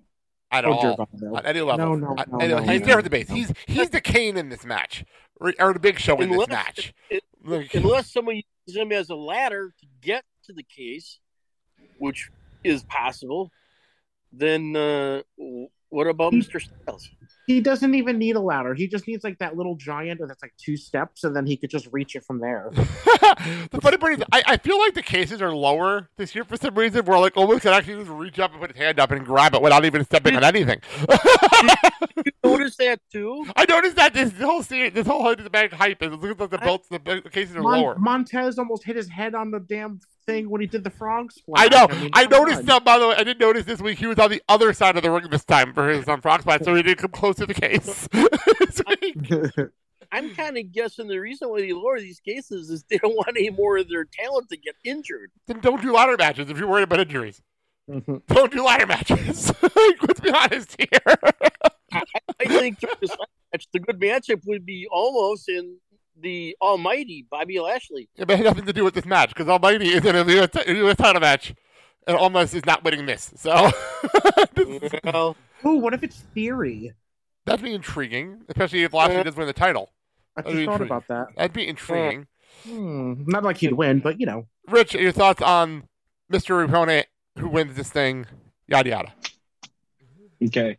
Speaker 3: At
Speaker 4: Oh,
Speaker 3: all.
Speaker 4: Gervonta.
Speaker 3: At any level.
Speaker 4: No, no,
Speaker 3: At
Speaker 4: no,
Speaker 3: any-
Speaker 4: no,
Speaker 3: he's
Speaker 4: no.
Speaker 3: there at the base. He's he's the Kane in this match, or, or the Big Show in this match.
Speaker 13: it-
Speaker 3: Like-
Speaker 13: unless someone uses him as a ladder to get to the case, which is possible, then uh, what about Mr. Styles?
Speaker 4: He doesn't even need a ladder. He just needs like that little giant that's like two steps, and then he could just reach it from there.
Speaker 3: the funny part is, I, I feel like the cases are lower this year for some reason. Where like Omos can actually just reach up and put his hand up and grab it without even stepping on anything.
Speaker 13: You notice that too?
Speaker 3: I noticed that this whole series, this whole Hood to the Bank hype is it looks like the belts, the, the cases are
Speaker 4: Mon-
Speaker 3: lower.
Speaker 4: Montez almost hit his head on the damn thing when he did the frog splash.
Speaker 3: I
Speaker 4: splash.
Speaker 3: know.
Speaker 4: mean,
Speaker 3: I noticed
Speaker 4: on.
Speaker 3: that, by the way. I did notice this week he was on the other side of the ring this time for his um, frog splash, so he didn't come close to the case.
Speaker 13: I'm kind of guessing the reason why they lower these cases is they don't want any more of their talent to get injured.
Speaker 3: then don't do ladder matches if you're worried about injuries. Don't do ladder matches. Let's be honest here.
Speaker 13: I think this match, the good matchup would be Omos in the Almighty Bobby Lashley.
Speaker 3: It had nothing to do with this match because Almighty is in a US US title match and Omos is not winning this. So
Speaker 13: Well,
Speaker 4: Ooh, what if it's Theory?
Speaker 3: that'd be intriguing, especially if Lashley does win the title.
Speaker 4: I
Speaker 3: That'd
Speaker 4: just thought
Speaker 3: intriguing.
Speaker 4: about that.
Speaker 3: That'd be intriguing.
Speaker 4: Hmm, not like he'd win, but you know.
Speaker 3: Rich, your thoughts on Mr. Opponent who wins this thing? Yada yada.
Speaker 6: Okay.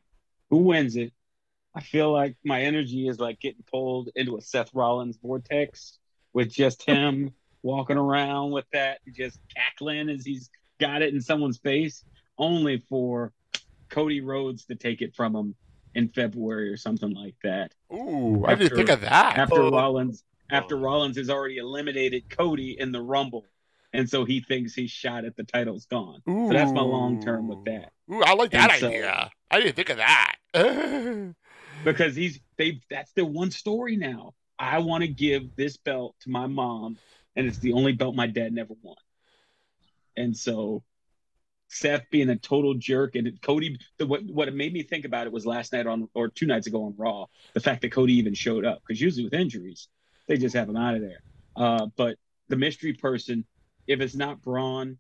Speaker 6: Who wins it? I feel like my energy is like getting pulled into a Seth Rollins vortex with just him walking around with that, just cackling as he's got it in someone's face, only for Cody Rhodes to take it from him in February or something like that.
Speaker 3: Ooh, I didn't think of that.
Speaker 6: After
Speaker 13: Oh.
Speaker 6: Rollins, after Rollins has already eliminated Cody in the Rumble, and so he thinks his shot at the title's gone. So that's my long term with that.
Speaker 3: Ooh, I like that
Speaker 6: And so-
Speaker 3: idea. I didn't think of that.
Speaker 6: because he's they that's their one story now. I want to give this belt to my mom, and it's the only belt my dad never won. And so, Seth being a total jerk, and Cody, the, what what it made me think about it was last night on or two nights ago on Raw, the fact that Cody even showed up because usually with injuries they just have him out of there. Uh, but the mystery person, if it's not Bron,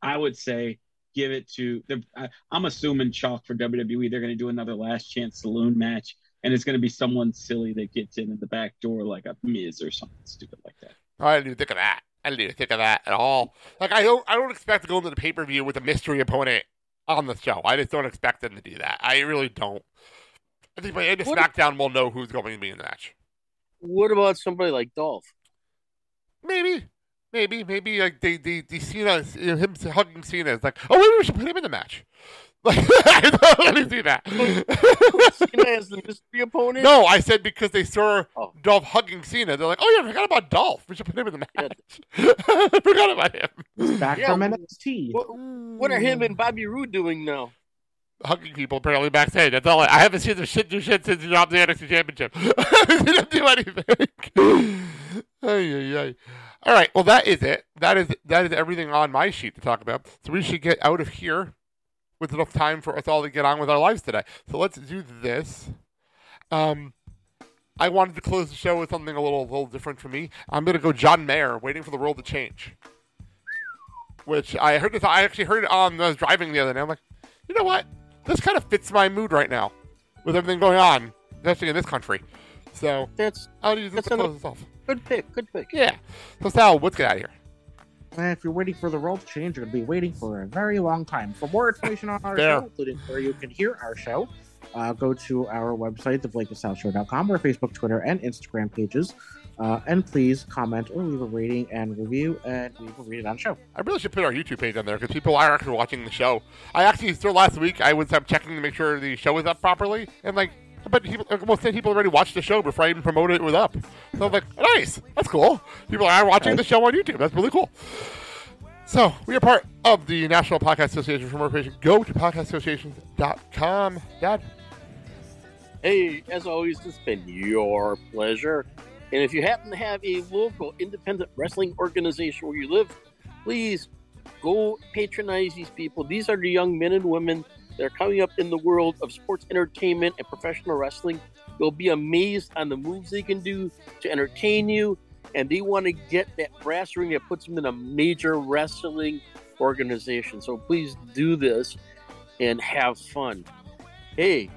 Speaker 6: I would say give it to the. I, I'm assuming chalk for WWE. They're going to do another last chance saloon match, and it's going to be someone silly that gets in at the back door like a Miz or something stupid like that.
Speaker 3: I didn't even think of that. I didn't even think of that at all. Like I don't, I don't expect to go into the pay per view with a mystery opponent on the show. I just don't expect them to do that. I really don't. I think by the end of
Speaker 13: What-
Speaker 3: SmackDown, we'll know who's going to be in the match.
Speaker 13: What about somebody like Dolph?
Speaker 3: Maybe, maybe, maybe like they, they, the Cena, you know, him hugging Cena is like, oh, maybe we should put him in the match. Like, I don't want to see that.
Speaker 13: Cena as the mystery opponent?
Speaker 3: no, I said because they saw
Speaker 13: Oh.
Speaker 3: Dolph hugging Cena, they're like, oh yeah, I forgot about Dolph. We should put him in the match. I forgot about him.
Speaker 4: Back
Speaker 13: Yeah,
Speaker 4: from NXT.
Speaker 13: What, what are him and Bobby Roode doing now?
Speaker 3: Hugging people apparently backstage. That's all. I, I haven't seen them shit do shit since he dropped the NXT Championship. I haven't do anything. ay, ay, ay. All right. Well, that is it. That is that is everything on my sheet to talk about. So we should get out of here with enough time for us all to get on with our lives today. So let's do this. Um, I wanted to close the show with something a little, a little different for me. I'm going to go John Mayer, waiting for the world to change. Which I heard this. I actually heard it on. I was driving the other day. I'm like, you know what? This kind of fits my mood right now, with everything going on, especially in this country. So
Speaker 13: That's
Speaker 3: I'll use this
Speaker 13: that's
Speaker 3: to close this off.
Speaker 13: Good pick. Good pick.
Speaker 3: Yeah. So Sal, let's get out of here.
Speaker 4: And if you're waiting for the world to change, you're going to be waiting for a very long time. For more information on our
Speaker 3: Fair.
Speaker 4: show, including where you can hear our show, uh, go to our website, theblakeandsalshow.com, our Facebook, Twitter, and Instagram pages. Uh, and please comment or leave a rating and review, and we will read it on the show.
Speaker 3: I really should put our YouTube page on there because people are actually watching the show. I actually, so last week, I was um, checking to make sure the show was up properly, and like, but people, like, almost 10 people already watched the show before I even promoted it was up. So I'm like, nice, that's cool. People are watching the show on YouTube. That's really cool. So we are part of the National Podcast Association. For more information, go to podcastassociations.com. Dad,
Speaker 13: Hey, as always, it's been your pleasure. And if you happen to have a local independent wrestling organization where you live, please go patronize these people. These are the young men and women that are coming up in the world of sports entertainment and professional wrestling. You'll be amazed on the moves they can do to entertain you. And they want to get that brass ring that puts them in a major wrestling organization. So please do this and have fun. Hey,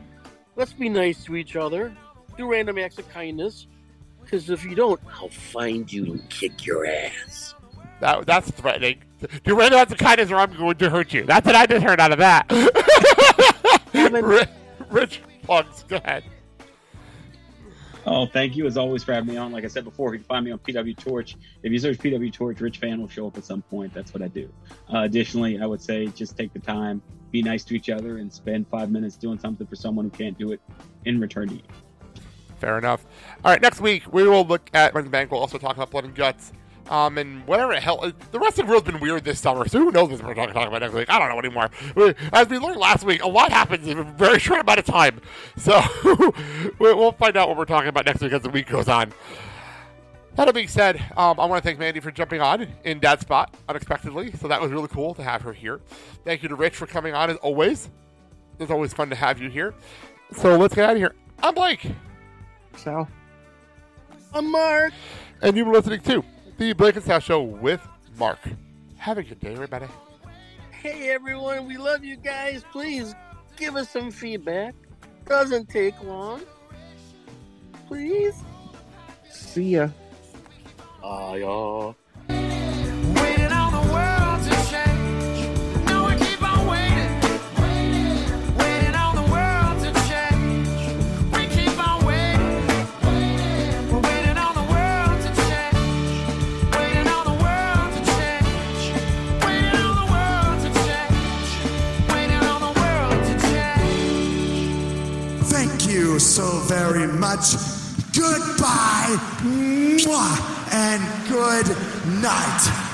Speaker 13: let's be nice to each other. Do random acts of kindness. Because if you don't, I'll find you and kick your ass.
Speaker 3: that, that's threatening. Do random acts of kindness or I'm going to hurt you. That's what I just heard out of that. Rich, Rich plugs, go ahead.
Speaker 6: Oh, thank you as always for having me on. Like I said before, you can find me on PW Torch. If you search PW Torch, Rich Fann will show up at some point. That's what I do. Uh, additionally, I would say just take the time, be nice to each other, and spend five minutes doing something for someone who can't do it in return to you.
Speaker 3: Fair enough. All right, next week we will look at Running Bank. We'll also talk about Blood and Guts. Um, and whatever the hell. The wrestling world's been weird this summer, so who knows what we're talking talking about next week? I don't know anymore. As we learned last week, a lot happens in a very short amount of time. So we- we'll find out what we're talking about next week as the week goes on. That being said, um, I want to thank Mandy for jumping on in Dad's spot unexpectedly. So that was really cool to have her here. Thank you to Rich for coming on as always. It's always fun to have you here. So let's get out of here. I'm Blake.
Speaker 4: So,
Speaker 13: I'm Mark.
Speaker 3: And you've been listening to the Blake and Sal Show with Mark. Have a good day, everybody.
Speaker 13: Hey, everyone. We love you guys. Please give us some feedback. Doesn't take long. Please.
Speaker 4: see ya.
Speaker 13: Ah, yeah.
Speaker 14: So very much. Goodbye. Mwah, and good night.